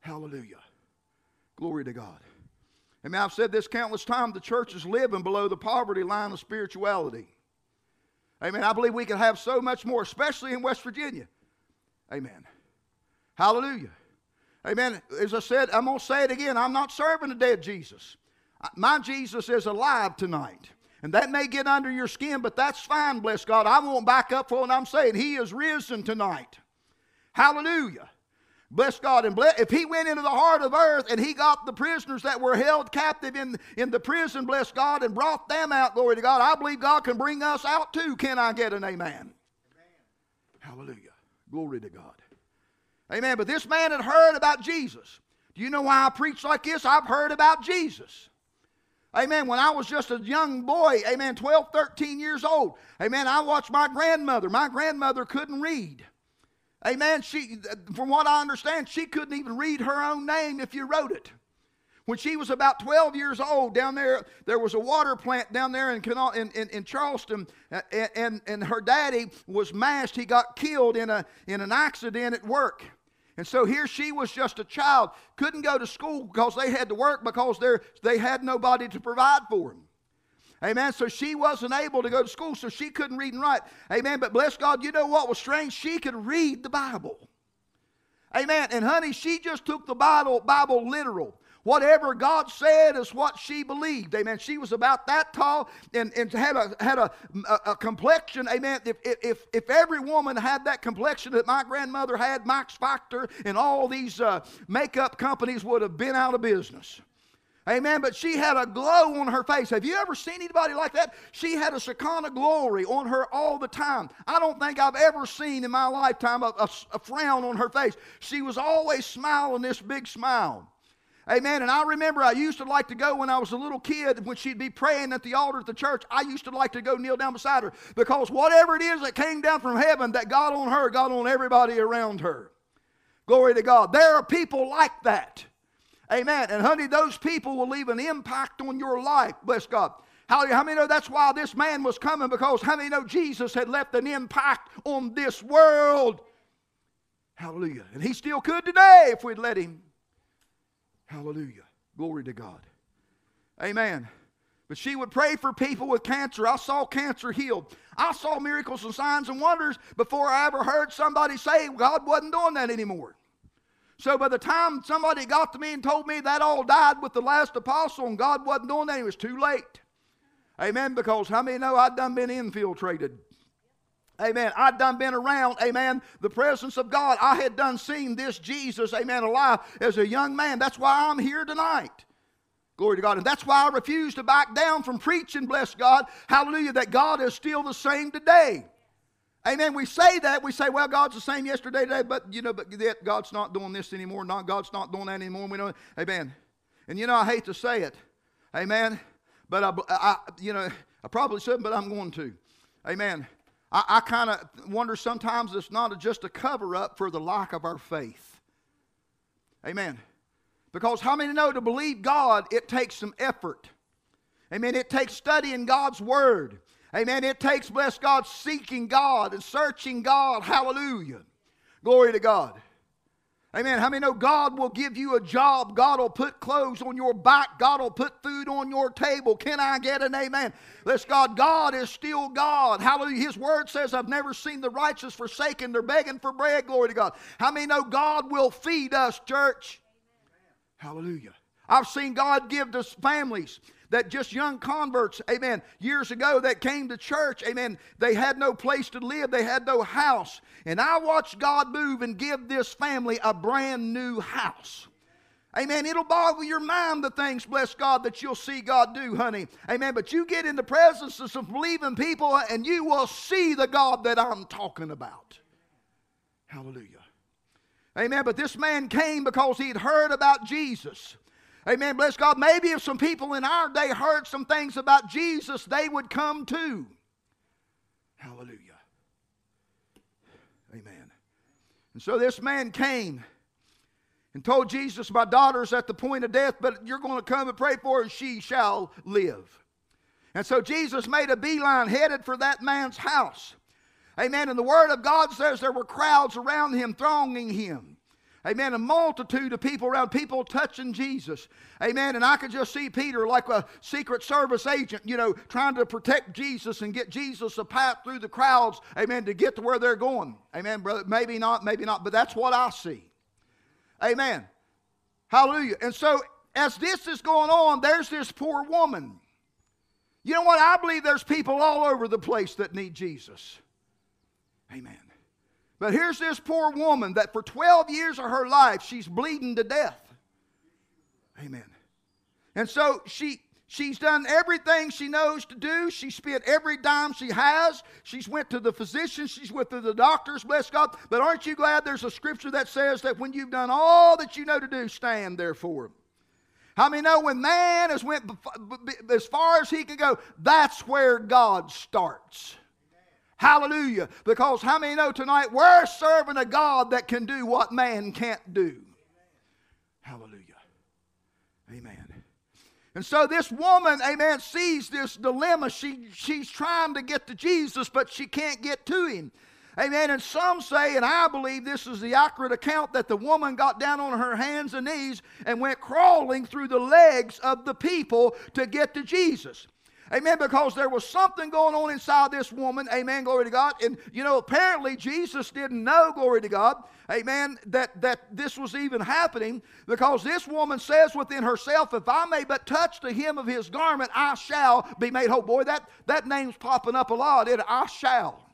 Hallelujah. Glory to God. I mean, I've said this countless times the church is living below the poverty line of spirituality. Amen. I believe we could have so much more, especially in West Virginia. Amen. Hallelujah. Amen. As I said, I'm going to say it again. I'm not serving the dead Jesus. My Jesus is alive tonight. And that may get under your skin, but that's fine, bless God. I won't back up for what I'm saying. He is risen tonight. Hallelujah. Bless God. And bless, if he went into the heart of earth and he got the prisoners that were held captive in, in the prison, bless God, and brought them out, glory to God, I believe God can bring us out too. Can I get an amen? amen. Hallelujah. Glory to God. Amen. But this man had heard about Jesus. Do you know why I preach like this? I've heard about Jesus. Amen. When I was just a young boy, amen, 12, 13 years old, amen, I watched my grandmother. My grandmother couldn't read. Amen. She, from what I understand, she couldn't even read her own name if you wrote it. When she was about 12 years old, down there, there was a water plant down there in, in, in, in Charleston, and, and, and her daddy was mashed. He got killed in, a, in an accident at work. And so here she was just a child, couldn't go to school because they had to work because they had nobody to provide for them. Amen. So she wasn't able to go to school, so she couldn't read and write. Amen. But bless God, you know what was strange? She could read the Bible. Amen. And honey, she just took the Bible, Bible literal. Whatever God said is what she believed. Amen. She was about that tall and, and had a had a, a, a complexion. Amen. If, if if every woman had that complexion that my grandmother had, Max Factor and all these uh, makeup companies would have been out of business. Amen. But she had a glow on her face. Have you ever seen anybody like that? She had a Shekinah glory on her all the time. I don't think I've ever seen in my lifetime a, a, a frown on her face. She was always smiling this big smile. Amen. And I remember I used to like to go when I was a little kid, when she'd be praying at the altar at the church, I used to like to go kneel down beside her because whatever it is that came down from heaven that got on her, got on everybody around her. Glory to God. There are people like that. Amen. And honey, those people will leave an impact on your life. Bless God. How, how many know that's why this man was coming? Because how many know Jesus had left an impact on this world? Hallelujah. And he still could today if we'd let him. Hallelujah. Glory to God. Amen. But she would pray for people with cancer. I saw cancer healed. I saw miracles and signs and wonders before I ever heard somebody say God wasn't doing that anymore. So by the time somebody got to me and told me that all died with the last apostle and God wasn't doing that, it was too late. Amen. Because how many know I'd done been infiltrated? Amen. I'd done been around, amen, the presence of God. I had done seen this Jesus, amen, alive as a young man. That's why I'm here tonight. Glory to God. And that's why I refuse to back down from preaching, bless God. Hallelujah, that God is still the same today. Amen. We say that. We say, well, God's the same yesterday, today, but, you know, but yet God's not doing this anymore. Not, God's not doing that anymore. We know, amen. And, you know, I hate to say it. Amen. But, I, I you know, I probably shouldn't, but I'm going to. Amen. I, I kind of wonder sometimes it's not just a cover up for the lack of our faith. Amen. Because how many know to believe God, it takes some effort. Amen. It takes studying God's Word. Amen. It takes, bless God, seeking God and searching God. Hallelujah. Glory to God. Amen. How many know God will give you a job? God will put clothes on your back. God will put food on your table. Can I get an amen? Let's God. God is still God. Hallelujah. His word says, I've never seen the righteous forsaken. They're begging for bread. Glory to God. How many know God will feed us, church? Hallelujah. I've seen God give to families that just young converts, amen, years ago that came to church, amen, they had no place to live, they had no house. And I watched God move and give this family a brand new house. Amen. It'll boggle your mind the things, bless God, that you'll see God do, honey. Amen. But you get in the presence of some believing people and you will see the God that I'm talking about. Hallelujah. Amen. But this man came because he'd heard about Jesus. Amen. Bless God. Maybe if some people in our day heard some things about Jesus, they would come too. Hallelujah. Amen. And so this man came and told Jesus, My daughter's at the point of death, but you're going to come and pray for her, and she shall live. And so Jesus made a beeline headed for that man's house. Amen. And the Word of God says there were crowds around him, thronging him. Amen. A multitude of people around, people touching Jesus. Amen. And I could just see Peter like a Secret Service agent, you know, trying to protect Jesus and get Jesus a path through the crowds. Amen. To get to where they're going. Amen, brother. Maybe not, maybe not, but that's what I see. Amen. Hallelujah. And so as this is going on, there's this poor woman. You know what? I believe there's people all over the place that need Jesus. Amen. But here's this poor woman that for 12 years of her life, she's bleeding to death. Amen. And so she she's done everything she knows to do. She spent every dime she has. She's went to the physician. She's went to the doctors, bless God. But aren't you glad there's a scripture that says that when you've done all that you know to do, stand therefore. How many know when man has went as far as he can go, that's where God starts. Hallelujah. Because how many know tonight we're serving a God that can do what man can't do? Hallelujah. Amen. And so this woman, amen, sees this dilemma. She, she's trying to get to Jesus, but she can't get to him. Amen. And some say, and I believe this is the accurate account, that the woman got down on her hands and knees and went crawling through the legs of the people to get to Jesus. Amen. Because there was something going on inside this woman. Amen. Glory to God. And, you know, apparently Jesus didn't know, glory to God. Amen. That, that this was even happening because this woman says within herself, if I may but touch the hem of his garment, I shall be made whole. Boy, that, that name's popping up a lot. It, I shall.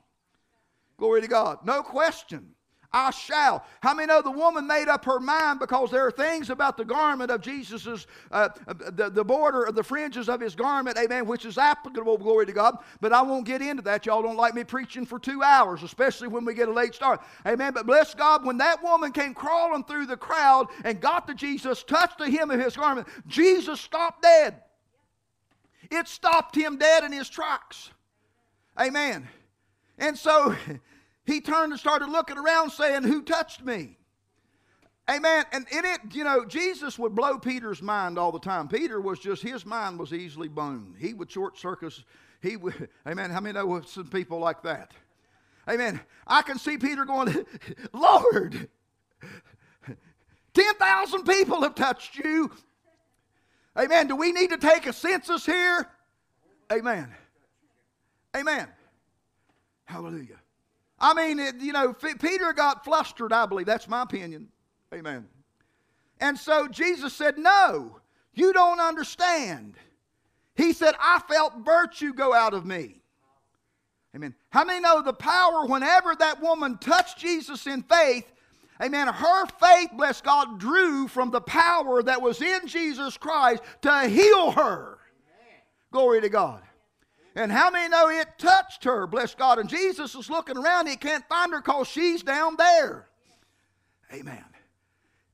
Glory to God. No question. I shall. How many know the woman made up her mind because there are things about the garment of Jesus's, uh, the, the border of the fringes of his garment, amen, which is applicable, glory to God. But I won't get into that. Y'all don't like me preaching for two hours, especially when we get a late start. Amen. But bless God, when that woman came crawling through the crowd and got to Jesus, touched the hem of his garment, Jesus stopped dead. It stopped him dead in his tracks. Amen. And so he turned and started looking around saying, Who touched me? Amen. And in it, you know, Jesus would blow Peter's mind all the time. Peter was just, his mind was easily blown. He would short circuit. He would, amen. How many know some people like that? Amen. I can see Peter going, Lord, 10,000 people have touched you. Amen. Do we need to take a census here? Amen. Amen. Hallelujah. I mean, it, you know, Peter got flustered, I believe. That's my opinion. Amen. And so Jesus said, No, you don't understand. He said, I felt virtue go out of me. Amen. How many know the power whenever that woman touched Jesus in faith? Amen. Her faith, bless God, drew from the power that was in Jesus Christ to heal her. Amen. Glory to God. And how many know it touched her? Bless God. And Jesus is looking around. He can't find her because she's down there. Amen.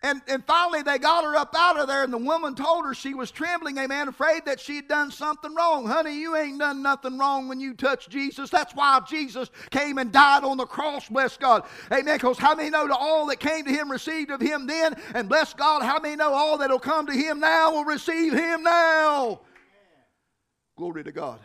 And, and finally, they got her up out of there, and the woman told her she was trembling, amen, afraid that she'd done something wrong. Honey, you ain't done nothing wrong when you touch Jesus. That's why Jesus came and died on the cross, bless God. Amen. Because how many know to all that came to him received of him then? And bless God, how many know all that'll come to him now will receive him now? Amen. Glory to God.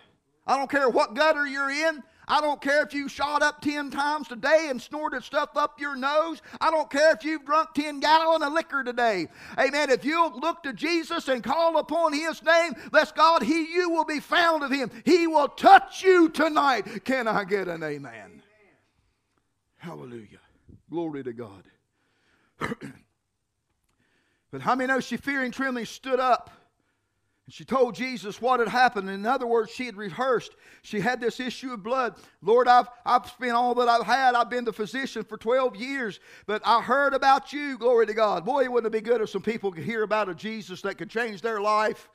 I don't care what gutter you're in. I don't care if you shot up 10 times today and snorted stuff up your nose. I don't care if you've drunk 10 gallon of liquor today. Amen. If you look to Jesus and call upon his name, bless God, he you will be found of him. He will touch you tonight. Can I get an amen? amen. Hallelujah. Glory to God. but how many know she fearing trembling stood up? She told Jesus what had happened. In other words, she had rehearsed. She had this issue of blood. Lord, I've, I've spent all that I've had. I've been the physician for 12 years, but I heard about you. Glory to God. Boy, it wouldn't it be good if some people could hear about a Jesus that could change their life?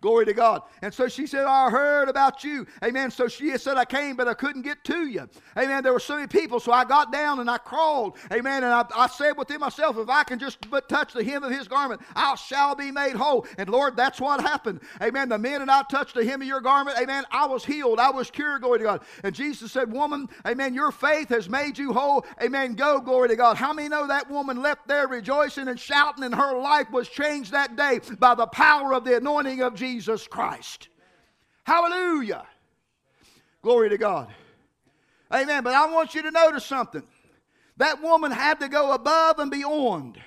Glory to God. And so she said, I heard about you. Amen. So she said, I came, but I couldn't get to you. Amen. There were so many people. So I got down and I crawled. Amen. And I, I said within myself, if I can just but touch the hem of his garment, I shall be made whole. And Lord, that's what happened. Amen. The men minute I touched the hem of your garment, amen, I was healed. I was cured. Glory to God. And Jesus said, Woman, amen, your faith has made you whole. Amen. Go, glory to God. How many know that woman left there rejoicing and shouting, and her life was changed that day by the power of the anointing of Jesus? Jesus Christ. Hallelujah. Glory to God. Amen. But I want you to notice something. That woman had to go above and beyond.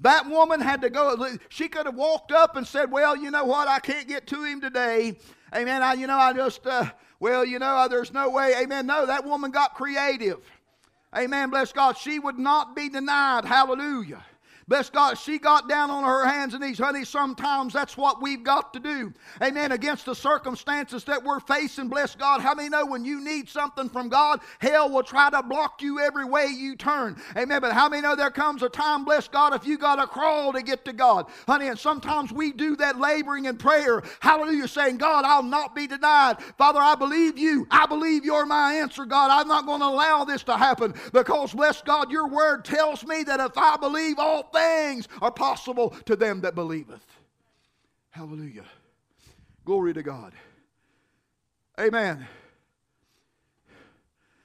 That woman had to go. She could have walked up and said, Well, you know what? I can't get to him today. Amen. I, you know, I just, uh, well, you know, there's no way. Amen. No, that woman got creative. Amen. Bless God. She would not be denied. Hallelujah. Bless God, she got down on her hands and knees. Honey, sometimes that's what we've got to do. Amen. Against the circumstances that we're facing, bless God. How many know when you need something from God, hell will try to block you every way you turn? Amen. But how many know there comes a time, bless God, if you got to crawl to get to God? Honey, and sometimes we do that laboring in prayer. Hallelujah, saying, God, I'll not be denied. Father, I believe you. I believe you're my answer, God. I'm not going to allow this to happen because, bless God, your word tells me that if I believe all things are possible to them that believeth. Hallelujah. Glory to God. Amen.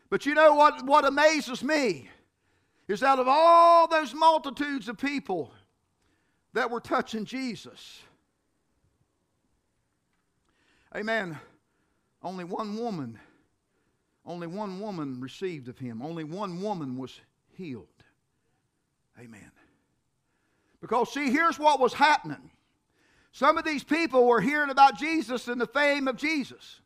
But you know what, what amazes me is out of all those multitudes of people that were touching Jesus, amen, only one woman, only one woman received of him. Only one woman was healed. Amen. Because, see, here's what was happening. Some of these people were hearing about Jesus and the fame of Jesus.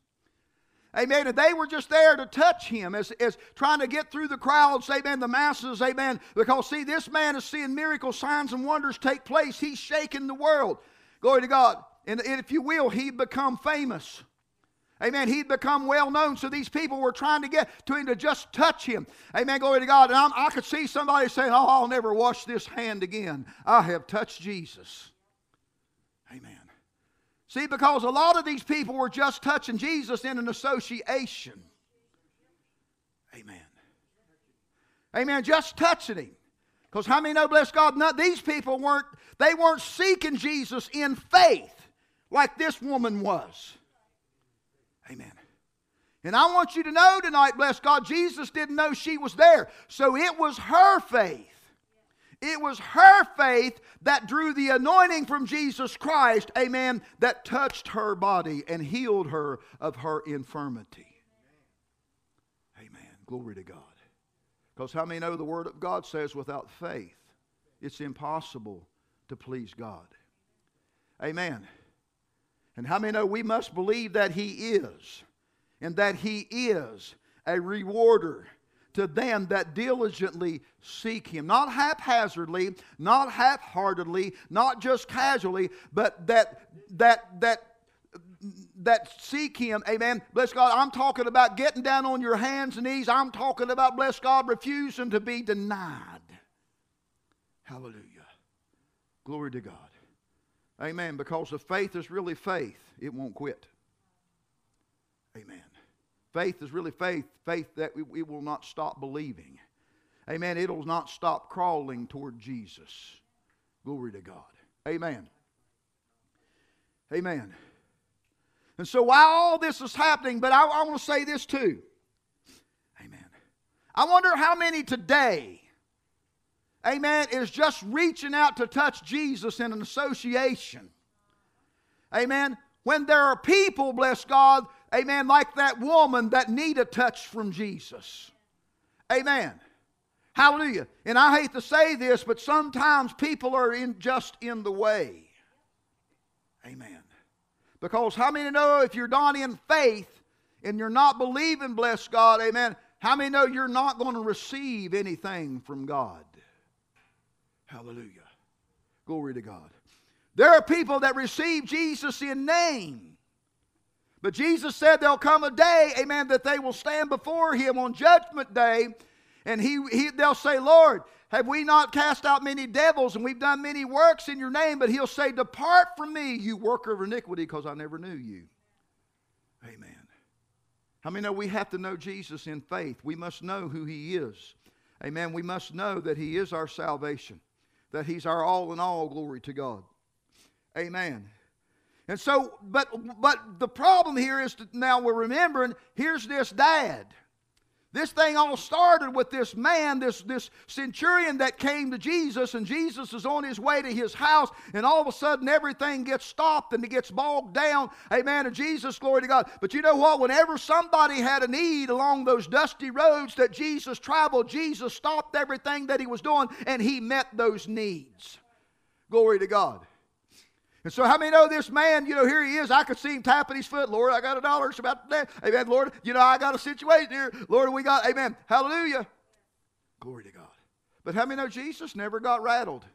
Amen. And they were just there to touch him as, as trying to get through the crowds, amen, the masses, amen. Because, see, this man is seeing miracle signs, and wonders take place. He's shaking the world. Glory to God. And, and if you will, he'd become famous. Amen. He'd become well known. So these people were trying to get to him to just touch him. Amen. Glory to God. And I'm, i could see somebody saying, Oh, I'll never wash this hand again. I have touched Jesus. Amen. See, because a lot of these people were just touching Jesus in an association. Amen. Amen. Just touching him. Because how many know, bless God, not, these people weren't, they weren't seeking Jesus in faith like this woman was. Amen. And I want you to know tonight, bless God, Jesus didn't know she was there. So it was her faith. It was her faith that drew the anointing from Jesus Christ, amen, that touched her body and healed her of her infirmity. Amen. Glory to God. Because how many know the Word of God says without faith, it's impossible to please God? Amen. And how many know we must believe that He is, and that He is a rewarder to them that diligently seek him. Not haphazardly, not half-heartedly, not just casually, but that that that that seek him. Amen. Bless God. I'm talking about getting down on your hands and knees. I'm talking about, bless God, refusing to be denied. Hallelujah. Glory to God. Amen. Because if faith is really faith, it won't quit. Amen. Faith is really faith, faith that we, we will not stop believing. Amen. It'll not stop crawling toward Jesus. Glory to God. Amen. Amen. And so while all this is happening, but I, I want to say this too. Amen. I wonder how many today, amen, is just reaching out to touch Jesus in an association. Amen. When there are people, bless God, amen, like that woman that need a touch from Jesus. Amen. Hallelujah. And I hate to say this, but sometimes people are in just in the way. Amen. Because how many know if you're not in faith and you're not believing, bless God, amen, how many know you're not going to receive anything from God? Hallelujah. Glory to God. There are people that receive Jesus in name. But Jesus said there'll come a day, amen, that they will stand before him on judgment day and he, he, they'll say, Lord, have we not cast out many devils and we've done many works in your name? But he'll say, Depart from me, you worker of iniquity, because I never knew you. Amen. How many know we have to know Jesus in faith? We must know who he is. Amen. We must know that he is our salvation, that he's our all in all. Glory to God. Amen. And so, but but the problem here is that now we're remembering here's this dad. This thing all started with this man, this, this centurion that came to Jesus, and Jesus is on his way to his house, and all of a sudden everything gets stopped and it gets bogged down. Amen. And Jesus, glory to God. But you know what? Whenever somebody had a need along those dusty roads that Jesus traveled, Jesus stopped everything that he was doing and he met those needs. Glory to God. And so, how many know this man? You know, here he is. I could see him tapping his foot. Lord, I got a dollar. It's about that. Amen. Lord, you know, I got a situation here. Lord, we got, amen. Hallelujah. Glory to God. But how many know Jesus never got rattled?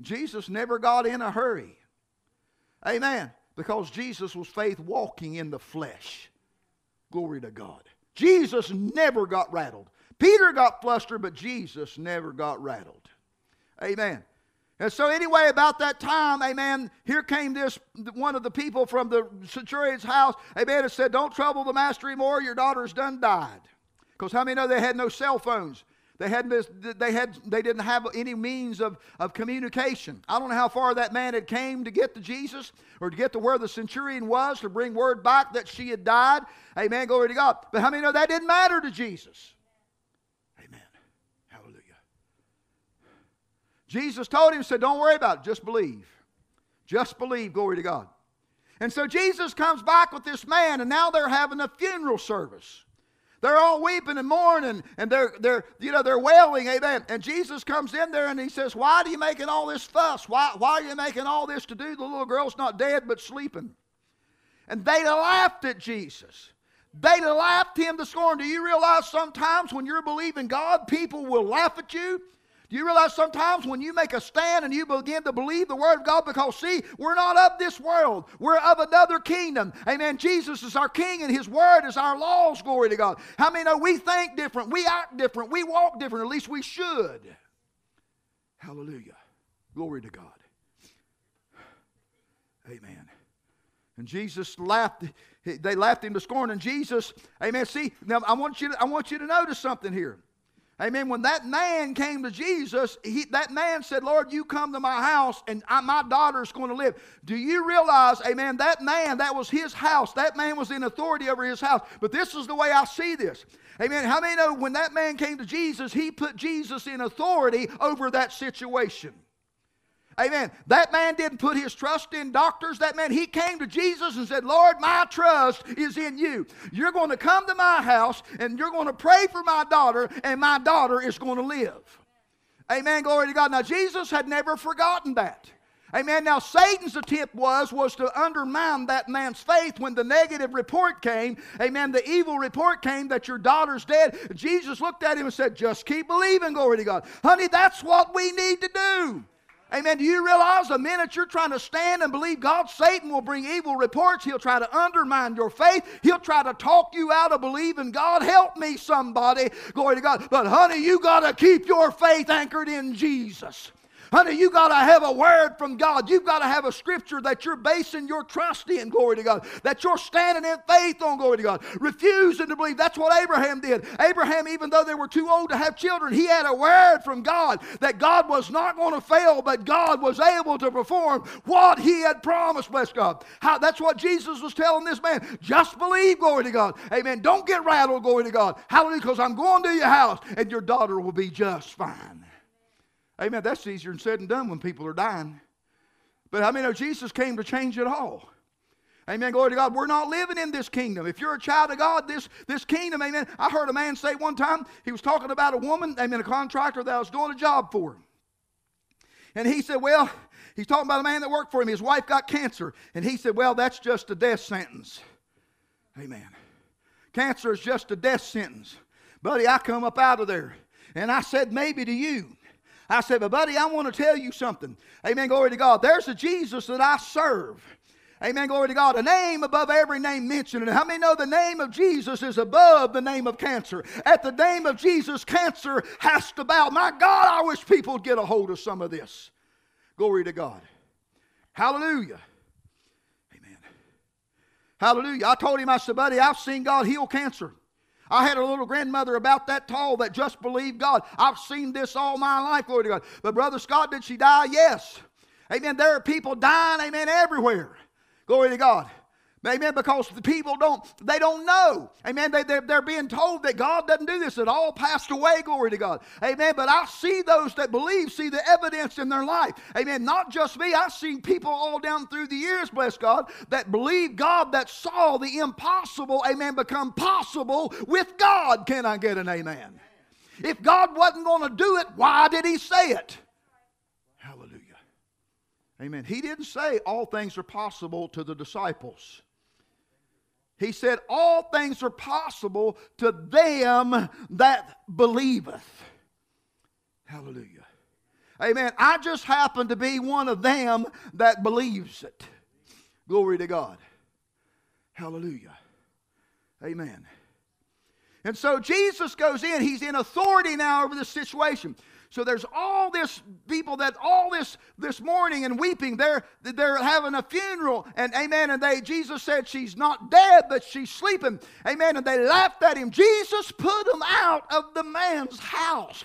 Jesus never got in a hurry. Amen. Because Jesus was faith walking in the flesh. Glory to God. Jesus never got rattled. Peter got flustered, but Jesus never got rattled. Amen. And so, anyway, about that time, amen, here came this one of the people from the centurion's house, amen, and said, Don't trouble the master anymore, your daughter's done died. Because how many know they had no cell phones? They, had this, they, had, they didn't have any means of, of communication. I don't know how far that man had came to get to Jesus or to get to where the centurion was to bring word back that she had died. Amen, glory to God. But how many know that didn't matter to Jesus? Jesus told him, said, Don't worry about it, just believe. Just believe, glory to God. And so Jesus comes back with this man, and now they're having a funeral service. They're all weeping and mourning, and they're they're you know they're wailing, amen. And Jesus comes in there and he says, Why are you making all this fuss? Why, why are you making all this to do? The little girl's not dead but sleeping. And they laughed at Jesus. They laughed him to scorn. Do you realize sometimes when you're believing God, people will laugh at you? Do you realize sometimes when you make a stand and you begin to believe the Word of God, because see, we're not of this world, we're of another kingdom. Amen. Jesus is our King and His Word is our laws, glory to God. How many know we think different, we act different, we walk different, at least we should. Hallelujah. Glory to God. Amen. And Jesus laughed, they laughed him to scorn, and Jesus, amen. See, now I want you to, I want you to notice something here. Amen. When that man came to Jesus, he, that man said, Lord, you come to my house and I, my daughter's going to live. Do you realize, amen, that man, that was his house. That man was in authority over his house. But this is the way I see this. Amen. How many know when that man came to Jesus, he put Jesus in authority over that situation? Amen. That man didn't put his trust in doctors. That man, he came to Jesus and said, Lord, my trust is in you. You're going to come to my house and you're going to pray for my daughter, and my daughter is going to live. Amen. Glory to God. Now, Jesus had never forgotten that. Amen. Now Satan's attempt was was to undermine that man's faith when the negative report came. Amen. The evil report came that your daughter's dead. Jesus looked at him and said, "Just keep believing, glory to God." Honey, that's what we need to do. Amen. Do you realize the minute you're trying to stand and believe God, Satan will bring evil reports. He'll try to undermine your faith. He'll try to talk you out of believing God. Help me, somebody. Glory to God. But, honey, you got to keep your faith anchored in Jesus. Honey, you got to have a word from God. You've got to have a scripture that you're basing your trust in, glory to God, that you're standing in faith on, glory to God, refusing to believe. That's what Abraham did. Abraham, even though they were too old to have children, he had a word from God that God was not going to fail, but God was able to perform what he had promised, bless God. How, that's what Jesus was telling this man. Just believe, glory to God. Amen. Don't get rattled, glory to God. Hallelujah, because I'm going to your house and your daughter will be just fine. Amen. That's easier said and done when people are dying. But I mean, oh, Jesus came to change it all. Amen. Glory to God. We're not living in this kingdom. If you're a child of God, this, this kingdom, amen. I heard a man say one time, he was talking about a woman, amen, a contractor that was doing a job for him. And he said, Well, he's talking about a man that worked for him. His wife got cancer. And he said, Well, that's just a death sentence. Amen. Cancer is just a death sentence. Buddy, I come up out of there. And I said, Maybe to you. I said, but buddy, I want to tell you something. Amen. Glory to God. There's a Jesus that I serve. Amen. Glory to God. A name above every name mentioned. And how many know the name of Jesus is above the name of cancer? At the name of Jesus, cancer has to bow. My God, I wish people would get a hold of some of this. Glory to God. Hallelujah. Amen. Hallelujah. I told him, I said, buddy, I've seen God heal cancer. I had a little grandmother about that tall that just believed God. I've seen this all my life, glory to God. But Brother Scott, did she die? Yes. Amen. There are people dying, amen, everywhere. Glory to God. Amen. Because the people don't, they don't know. Amen. They, they're, they're being told that God doesn't do this. It all passed away. Glory to God. Amen. But I see those that believe, see the evidence in their life. Amen. Not just me. I've seen people all down through the years, bless God, that believe God, that saw the impossible, amen, become possible with God. Can I get an amen? If God wasn't going to do it, why did He say it? Hallelujah. Amen. He didn't say all things are possible to the disciples. He said, All things are possible to them that believeth. Hallelujah. Amen. I just happen to be one of them that believes it. Glory to God. Hallelujah. Amen. And so Jesus goes in, he's in authority now over this situation. So there's all this people that all this this mourning and weeping. They're they're having a funeral, and amen. And they Jesus said she's not dead, but she's sleeping. Amen. And they laughed at him. Jesus put them out of the man's house.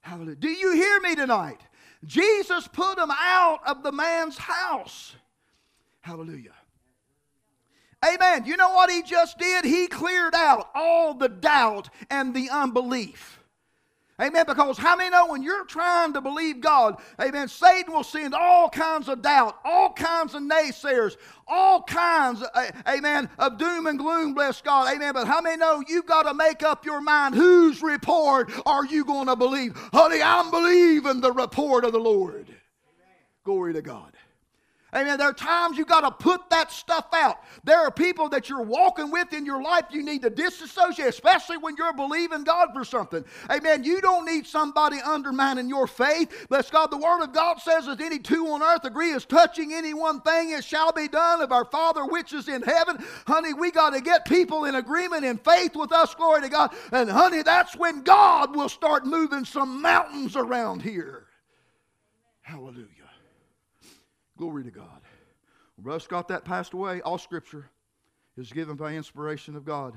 Hallelujah. Do you hear me tonight? Jesus put them out of the man's house. Hallelujah. Amen. You know what he just did? He cleared out all the doubt and the unbelief. Amen. Because how many know when you're trying to believe God, amen, Satan will send all kinds of doubt, all kinds of naysayers, all kinds, amen, of doom and gloom, bless God. Amen. But how many know you've got to make up your mind whose report are you going to believe? Honey, I'm believing the report of the Lord. Amen. Glory to God. Amen. There are times you got to put that stuff out. There are people that you're walking with in your life you need to disassociate, especially when you're believing God for something. Amen. You don't need somebody undermining your faith. Bless God. The Word of God says, as any two on earth agree as touching any one thing, it shall be done of our Father which is in heaven. Honey, we got to get people in agreement in faith with us. Glory to God. And honey, that's when God will start moving some mountains around here. Hallelujah. Glory to God. Russ got that passed away. All scripture is given by inspiration of God,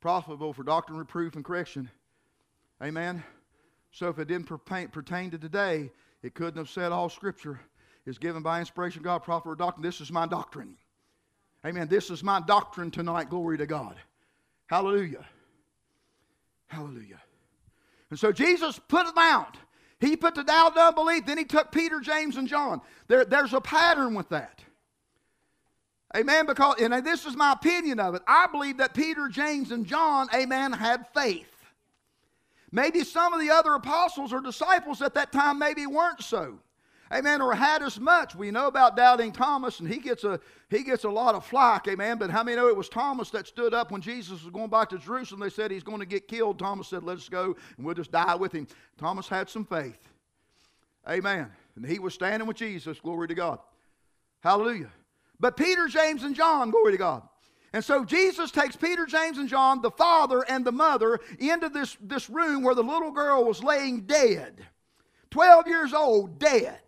profitable for doctrine, reproof, and correction. Amen. So if it didn't pertain to today, it couldn't have said all scripture is given by inspiration of God, profitable for doctrine. This is my doctrine. Amen. This is my doctrine tonight. Glory to God. Hallelujah. Hallelujah. And so Jesus put them out. He put the doubt and unbelief. Then he took Peter, James, and John. There, there's a pattern with that. Amen. Because, and this is my opinion of it. I believe that Peter, James, and John, amen, had faith. Maybe some of the other apostles or disciples at that time maybe weren't so. Amen. Or had as much. We know about doubting Thomas, and he gets a he gets a lot of flack, amen. But how many know it was Thomas that stood up when Jesus was going back to Jerusalem? They said he's going to get killed. Thomas said, Let us go and we'll just die with him. Thomas had some faith. Amen. And he was standing with Jesus. Glory to God. Hallelujah. But Peter, James, and John, glory to God. And so Jesus takes Peter, James, and John, the father and the mother, into this, this room where the little girl was laying dead. 12 years old, dead.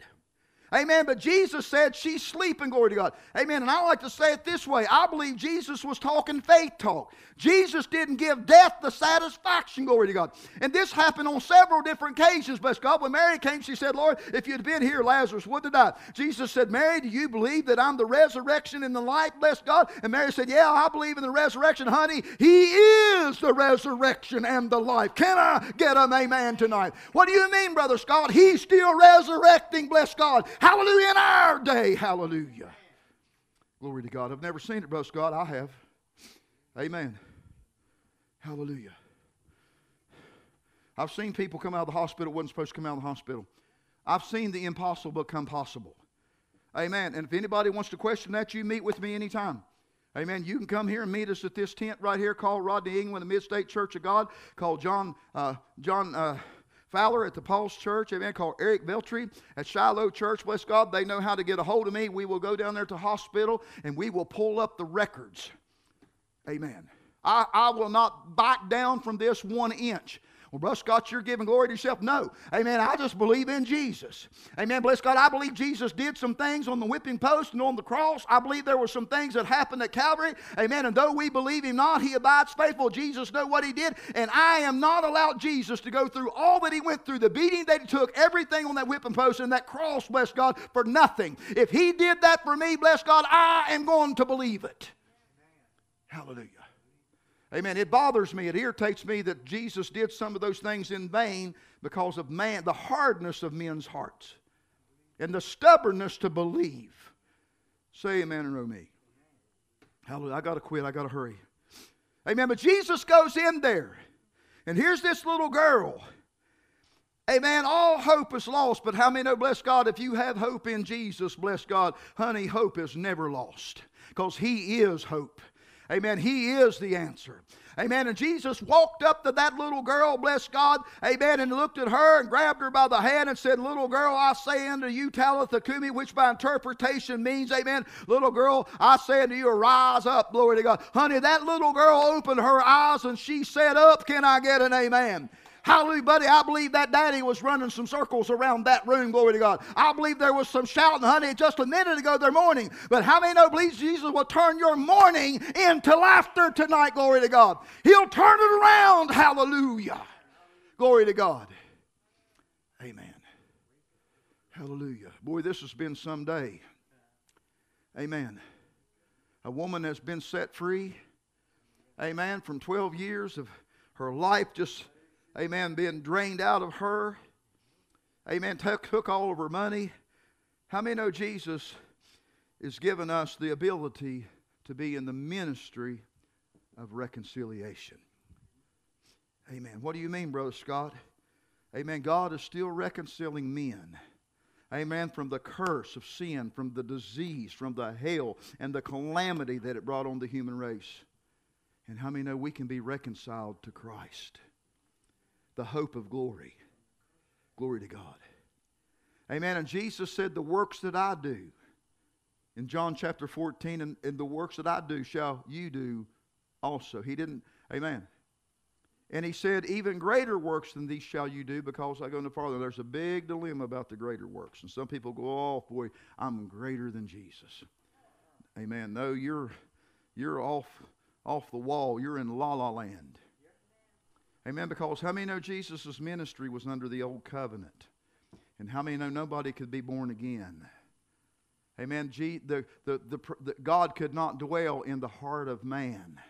Amen. But Jesus said she's sleeping, glory to God. Amen. And I like to say it this way I believe Jesus was talking faith talk. Jesus didn't give death the satisfaction, glory to God. And this happened on several different occasions, bless God. When Mary came, she said, Lord, if you'd been here, Lazarus would have died. Jesus said, Mary, do you believe that I'm the resurrection and the life, bless God? And Mary said, Yeah, I believe in the resurrection, honey. He is the resurrection and the life. Can I get an amen tonight? What do you mean, Brother Scott? He's still resurrecting, bless God. Hallelujah in our day. Hallelujah. Glory to God. I've never seen it, Brother Scott. I have. Amen. Hallelujah. I've seen people come out of the hospital wasn't supposed to come out of the hospital. I've seen the impossible become possible. Amen. And if anybody wants to question that, you meet with me anytime. Amen. You can come here and meet us at this tent right here called Rodney England, the Mid State Church of God, called John uh, John uh, Fowler at the Paul's Church. Amen. Called Eric Veltri at Shiloh Church. Bless God. They know how to get a hold of me. We will go down there to hospital and we will pull up the records. Amen. I, I will not back down from this one inch. Well, Brother Scott, you're giving glory to yourself. No. Amen. I just believe in Jesus. Amen. Bless God. I believe Jesus did some things on the whipping post and on the cross. I believe there were some things that happened at Calvary. Amen. And though we believe him not, he abides faithful. Jesus know what he did. And I am not allowed Jesus to go through all that he went through, the beating that he took, everything on that whipping post and that cross, bless God, for nothing. If he did that for me, bless God, I am going to believe it. Hallelujah. Amen. It bothers me, it irritates me that Jesus did some of those things in vain because of man, the hardness of men's hearts and the stubbornness to believe. Say amen and know me. Hallelujah. I got to quit. I got to hurry. Amen. But Jesus goes in there, and here's this little girl. Amen. All hope is lost, but how many know, bless God, if you have hope in Jesus, bless God, honey, hope is never lost because He is hope. Amen. He is the answer. Amen. And Jesus walked up to that little girl, bless God. Amen. And looked at her and grabbed her by the hand and said, Little girl, I say unto you, Talitha Kumi, which by interpretation means, Amen. Little girl, I say unto you, arise up. Glory to God. Honey, that little girl opened her eyes and she said, Up, can I get an amen? Hallelujah, buddy. I believe that daddy was running some circles around that room. Glory to God. I believe there was some shouting, honey, just a minute ago, they're mourning. But how many know, believes Jesus will turn your mourning into laughter tonight? Glory to God. He'll turn it around. Hallelujah. Glory to God. Amen. Hallelujah. Boy, this has been some day. Amen. A woman has been set free. Amen. From 12 years of her life just amen, being drained out of her. Amen. Took, took all of her money. How many know Jesus is giving us the ability to be in the ministry of reconciliation? Amen. What do you mean, Brother Scott? Amen. God is still reconciling men. Amen. From the curse of sin, from the disease, from the hell, and the calamity that it brought on the human race. And how many know we can be reconciled to Christ? The hope of glory. Glory to God. Amen. And Jesus said, The works that I do, in John chapter 14, and, and the works that I do shall you do also. He didn't, amen. And he said, Even greater works than these shall you do, because I go no farther. There's a big dilemma about the greater works. And some people go, Oh, boy, I'm greater than Jesus. Amen. No, you're you're off off the wall. You're in la la land. Amen. Because how many know Jesus' ministry was under the old covenant? And how many know nobody could be born again? Amen. the, the, the, the, God could not dwell in the heart of man.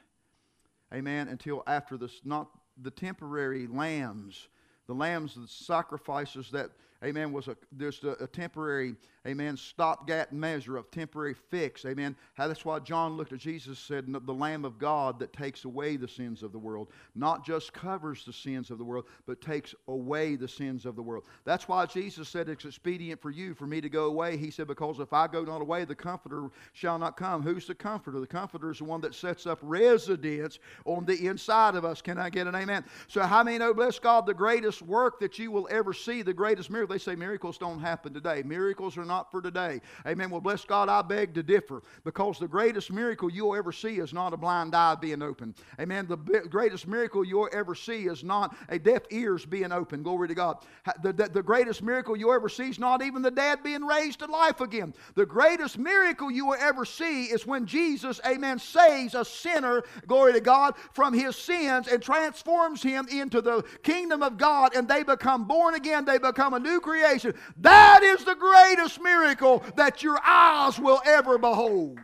Amen. Until after this, not the temporary lambs, the lambs, the sacrifices that, amen, was a, just a, a temporary, amen, stopgap measure of temporary fix, amen. How that's why John looked at Jesus and said, the Lamb of God that takes away the sins of the world, not just covers the sins of the world, but takes away the sins of the world. That's why Jesus said it's expedient for you, for me to go away. He said, because if I go not away, the Comforter shall not come. Who's the Comforter? The Comforter is the one that sets up residence on the inside of us. Can I get an amen? So how many know, bless God, the greatest work that you will ever see, the greatest miracle, they say miracles don't happen today. Miracles are not for today. Amen. Well, bless God, I beg to differ because the greatest miracle you'll ever see is not a blind eye being open. Amen. The greatest miracle you'll ever see is not a deaf ears being open. Glory to God. The, the, the greatest miracle you'll ever see is not even the dead being raised to life again. The greatest miracle you will ever see is when Jesus, amen, saves a sinner, glory to God, from his sins and transforms him into the kingdom of God and they become born again. They become a new creation. That is the greatest miracle that your eyes will ever behold.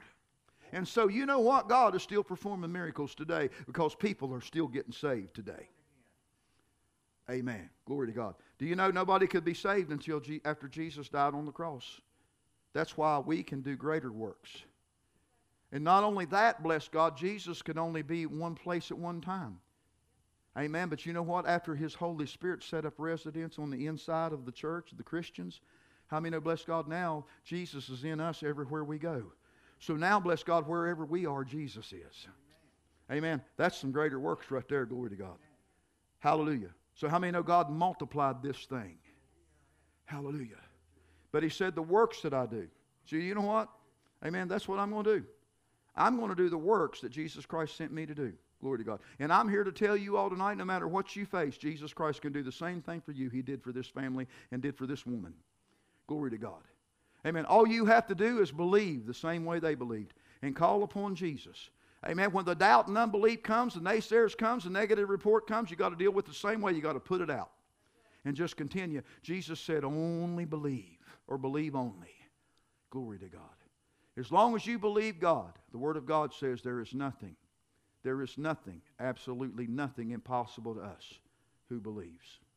And so, you know what? God is still performing miracles today because people are still getting saved today. Amen. Glory to God. Do you know nobody could be saved until G- after Jesus died on the cross? That's why we can do greater works. And not only that, bless God, Jesus can only be one place at one time. Amen. But you know what? After His Holy Spirit set up residence on the inside of the church, the Christians, how many know, bless God, now Jesus is in us everywhere we go. So now, bless God, wherever we are, Jesus is. Amen. Amen. That's some greater works right there. Glory to God. Hallelujah. So, how many know God multiplied this thing? Hallelujah. But He said, The works that I do. So, you know what? Amen. That's what I'm going to do. I'm going to do the works that Jesus Christ sent me to do. Glory to God. And I'm here to tell you all tonight no matter what you face, Jesus Christ can do the same thing for you He did for this family and did for this woman. Glory to God. Amen. All you have to do is believe the same way they believed and call upon Jesus. Amen. When the doubt and unbelief comes, the naysayers comes, the negative report comes, you got to deal with the same way. You got to put it out and just continue. Jesus said, only believe or believe only. Glory to God. As long as you believe God, the Word of God says there is nothing, there is nothing, absolutely nothing impossible to us who believes.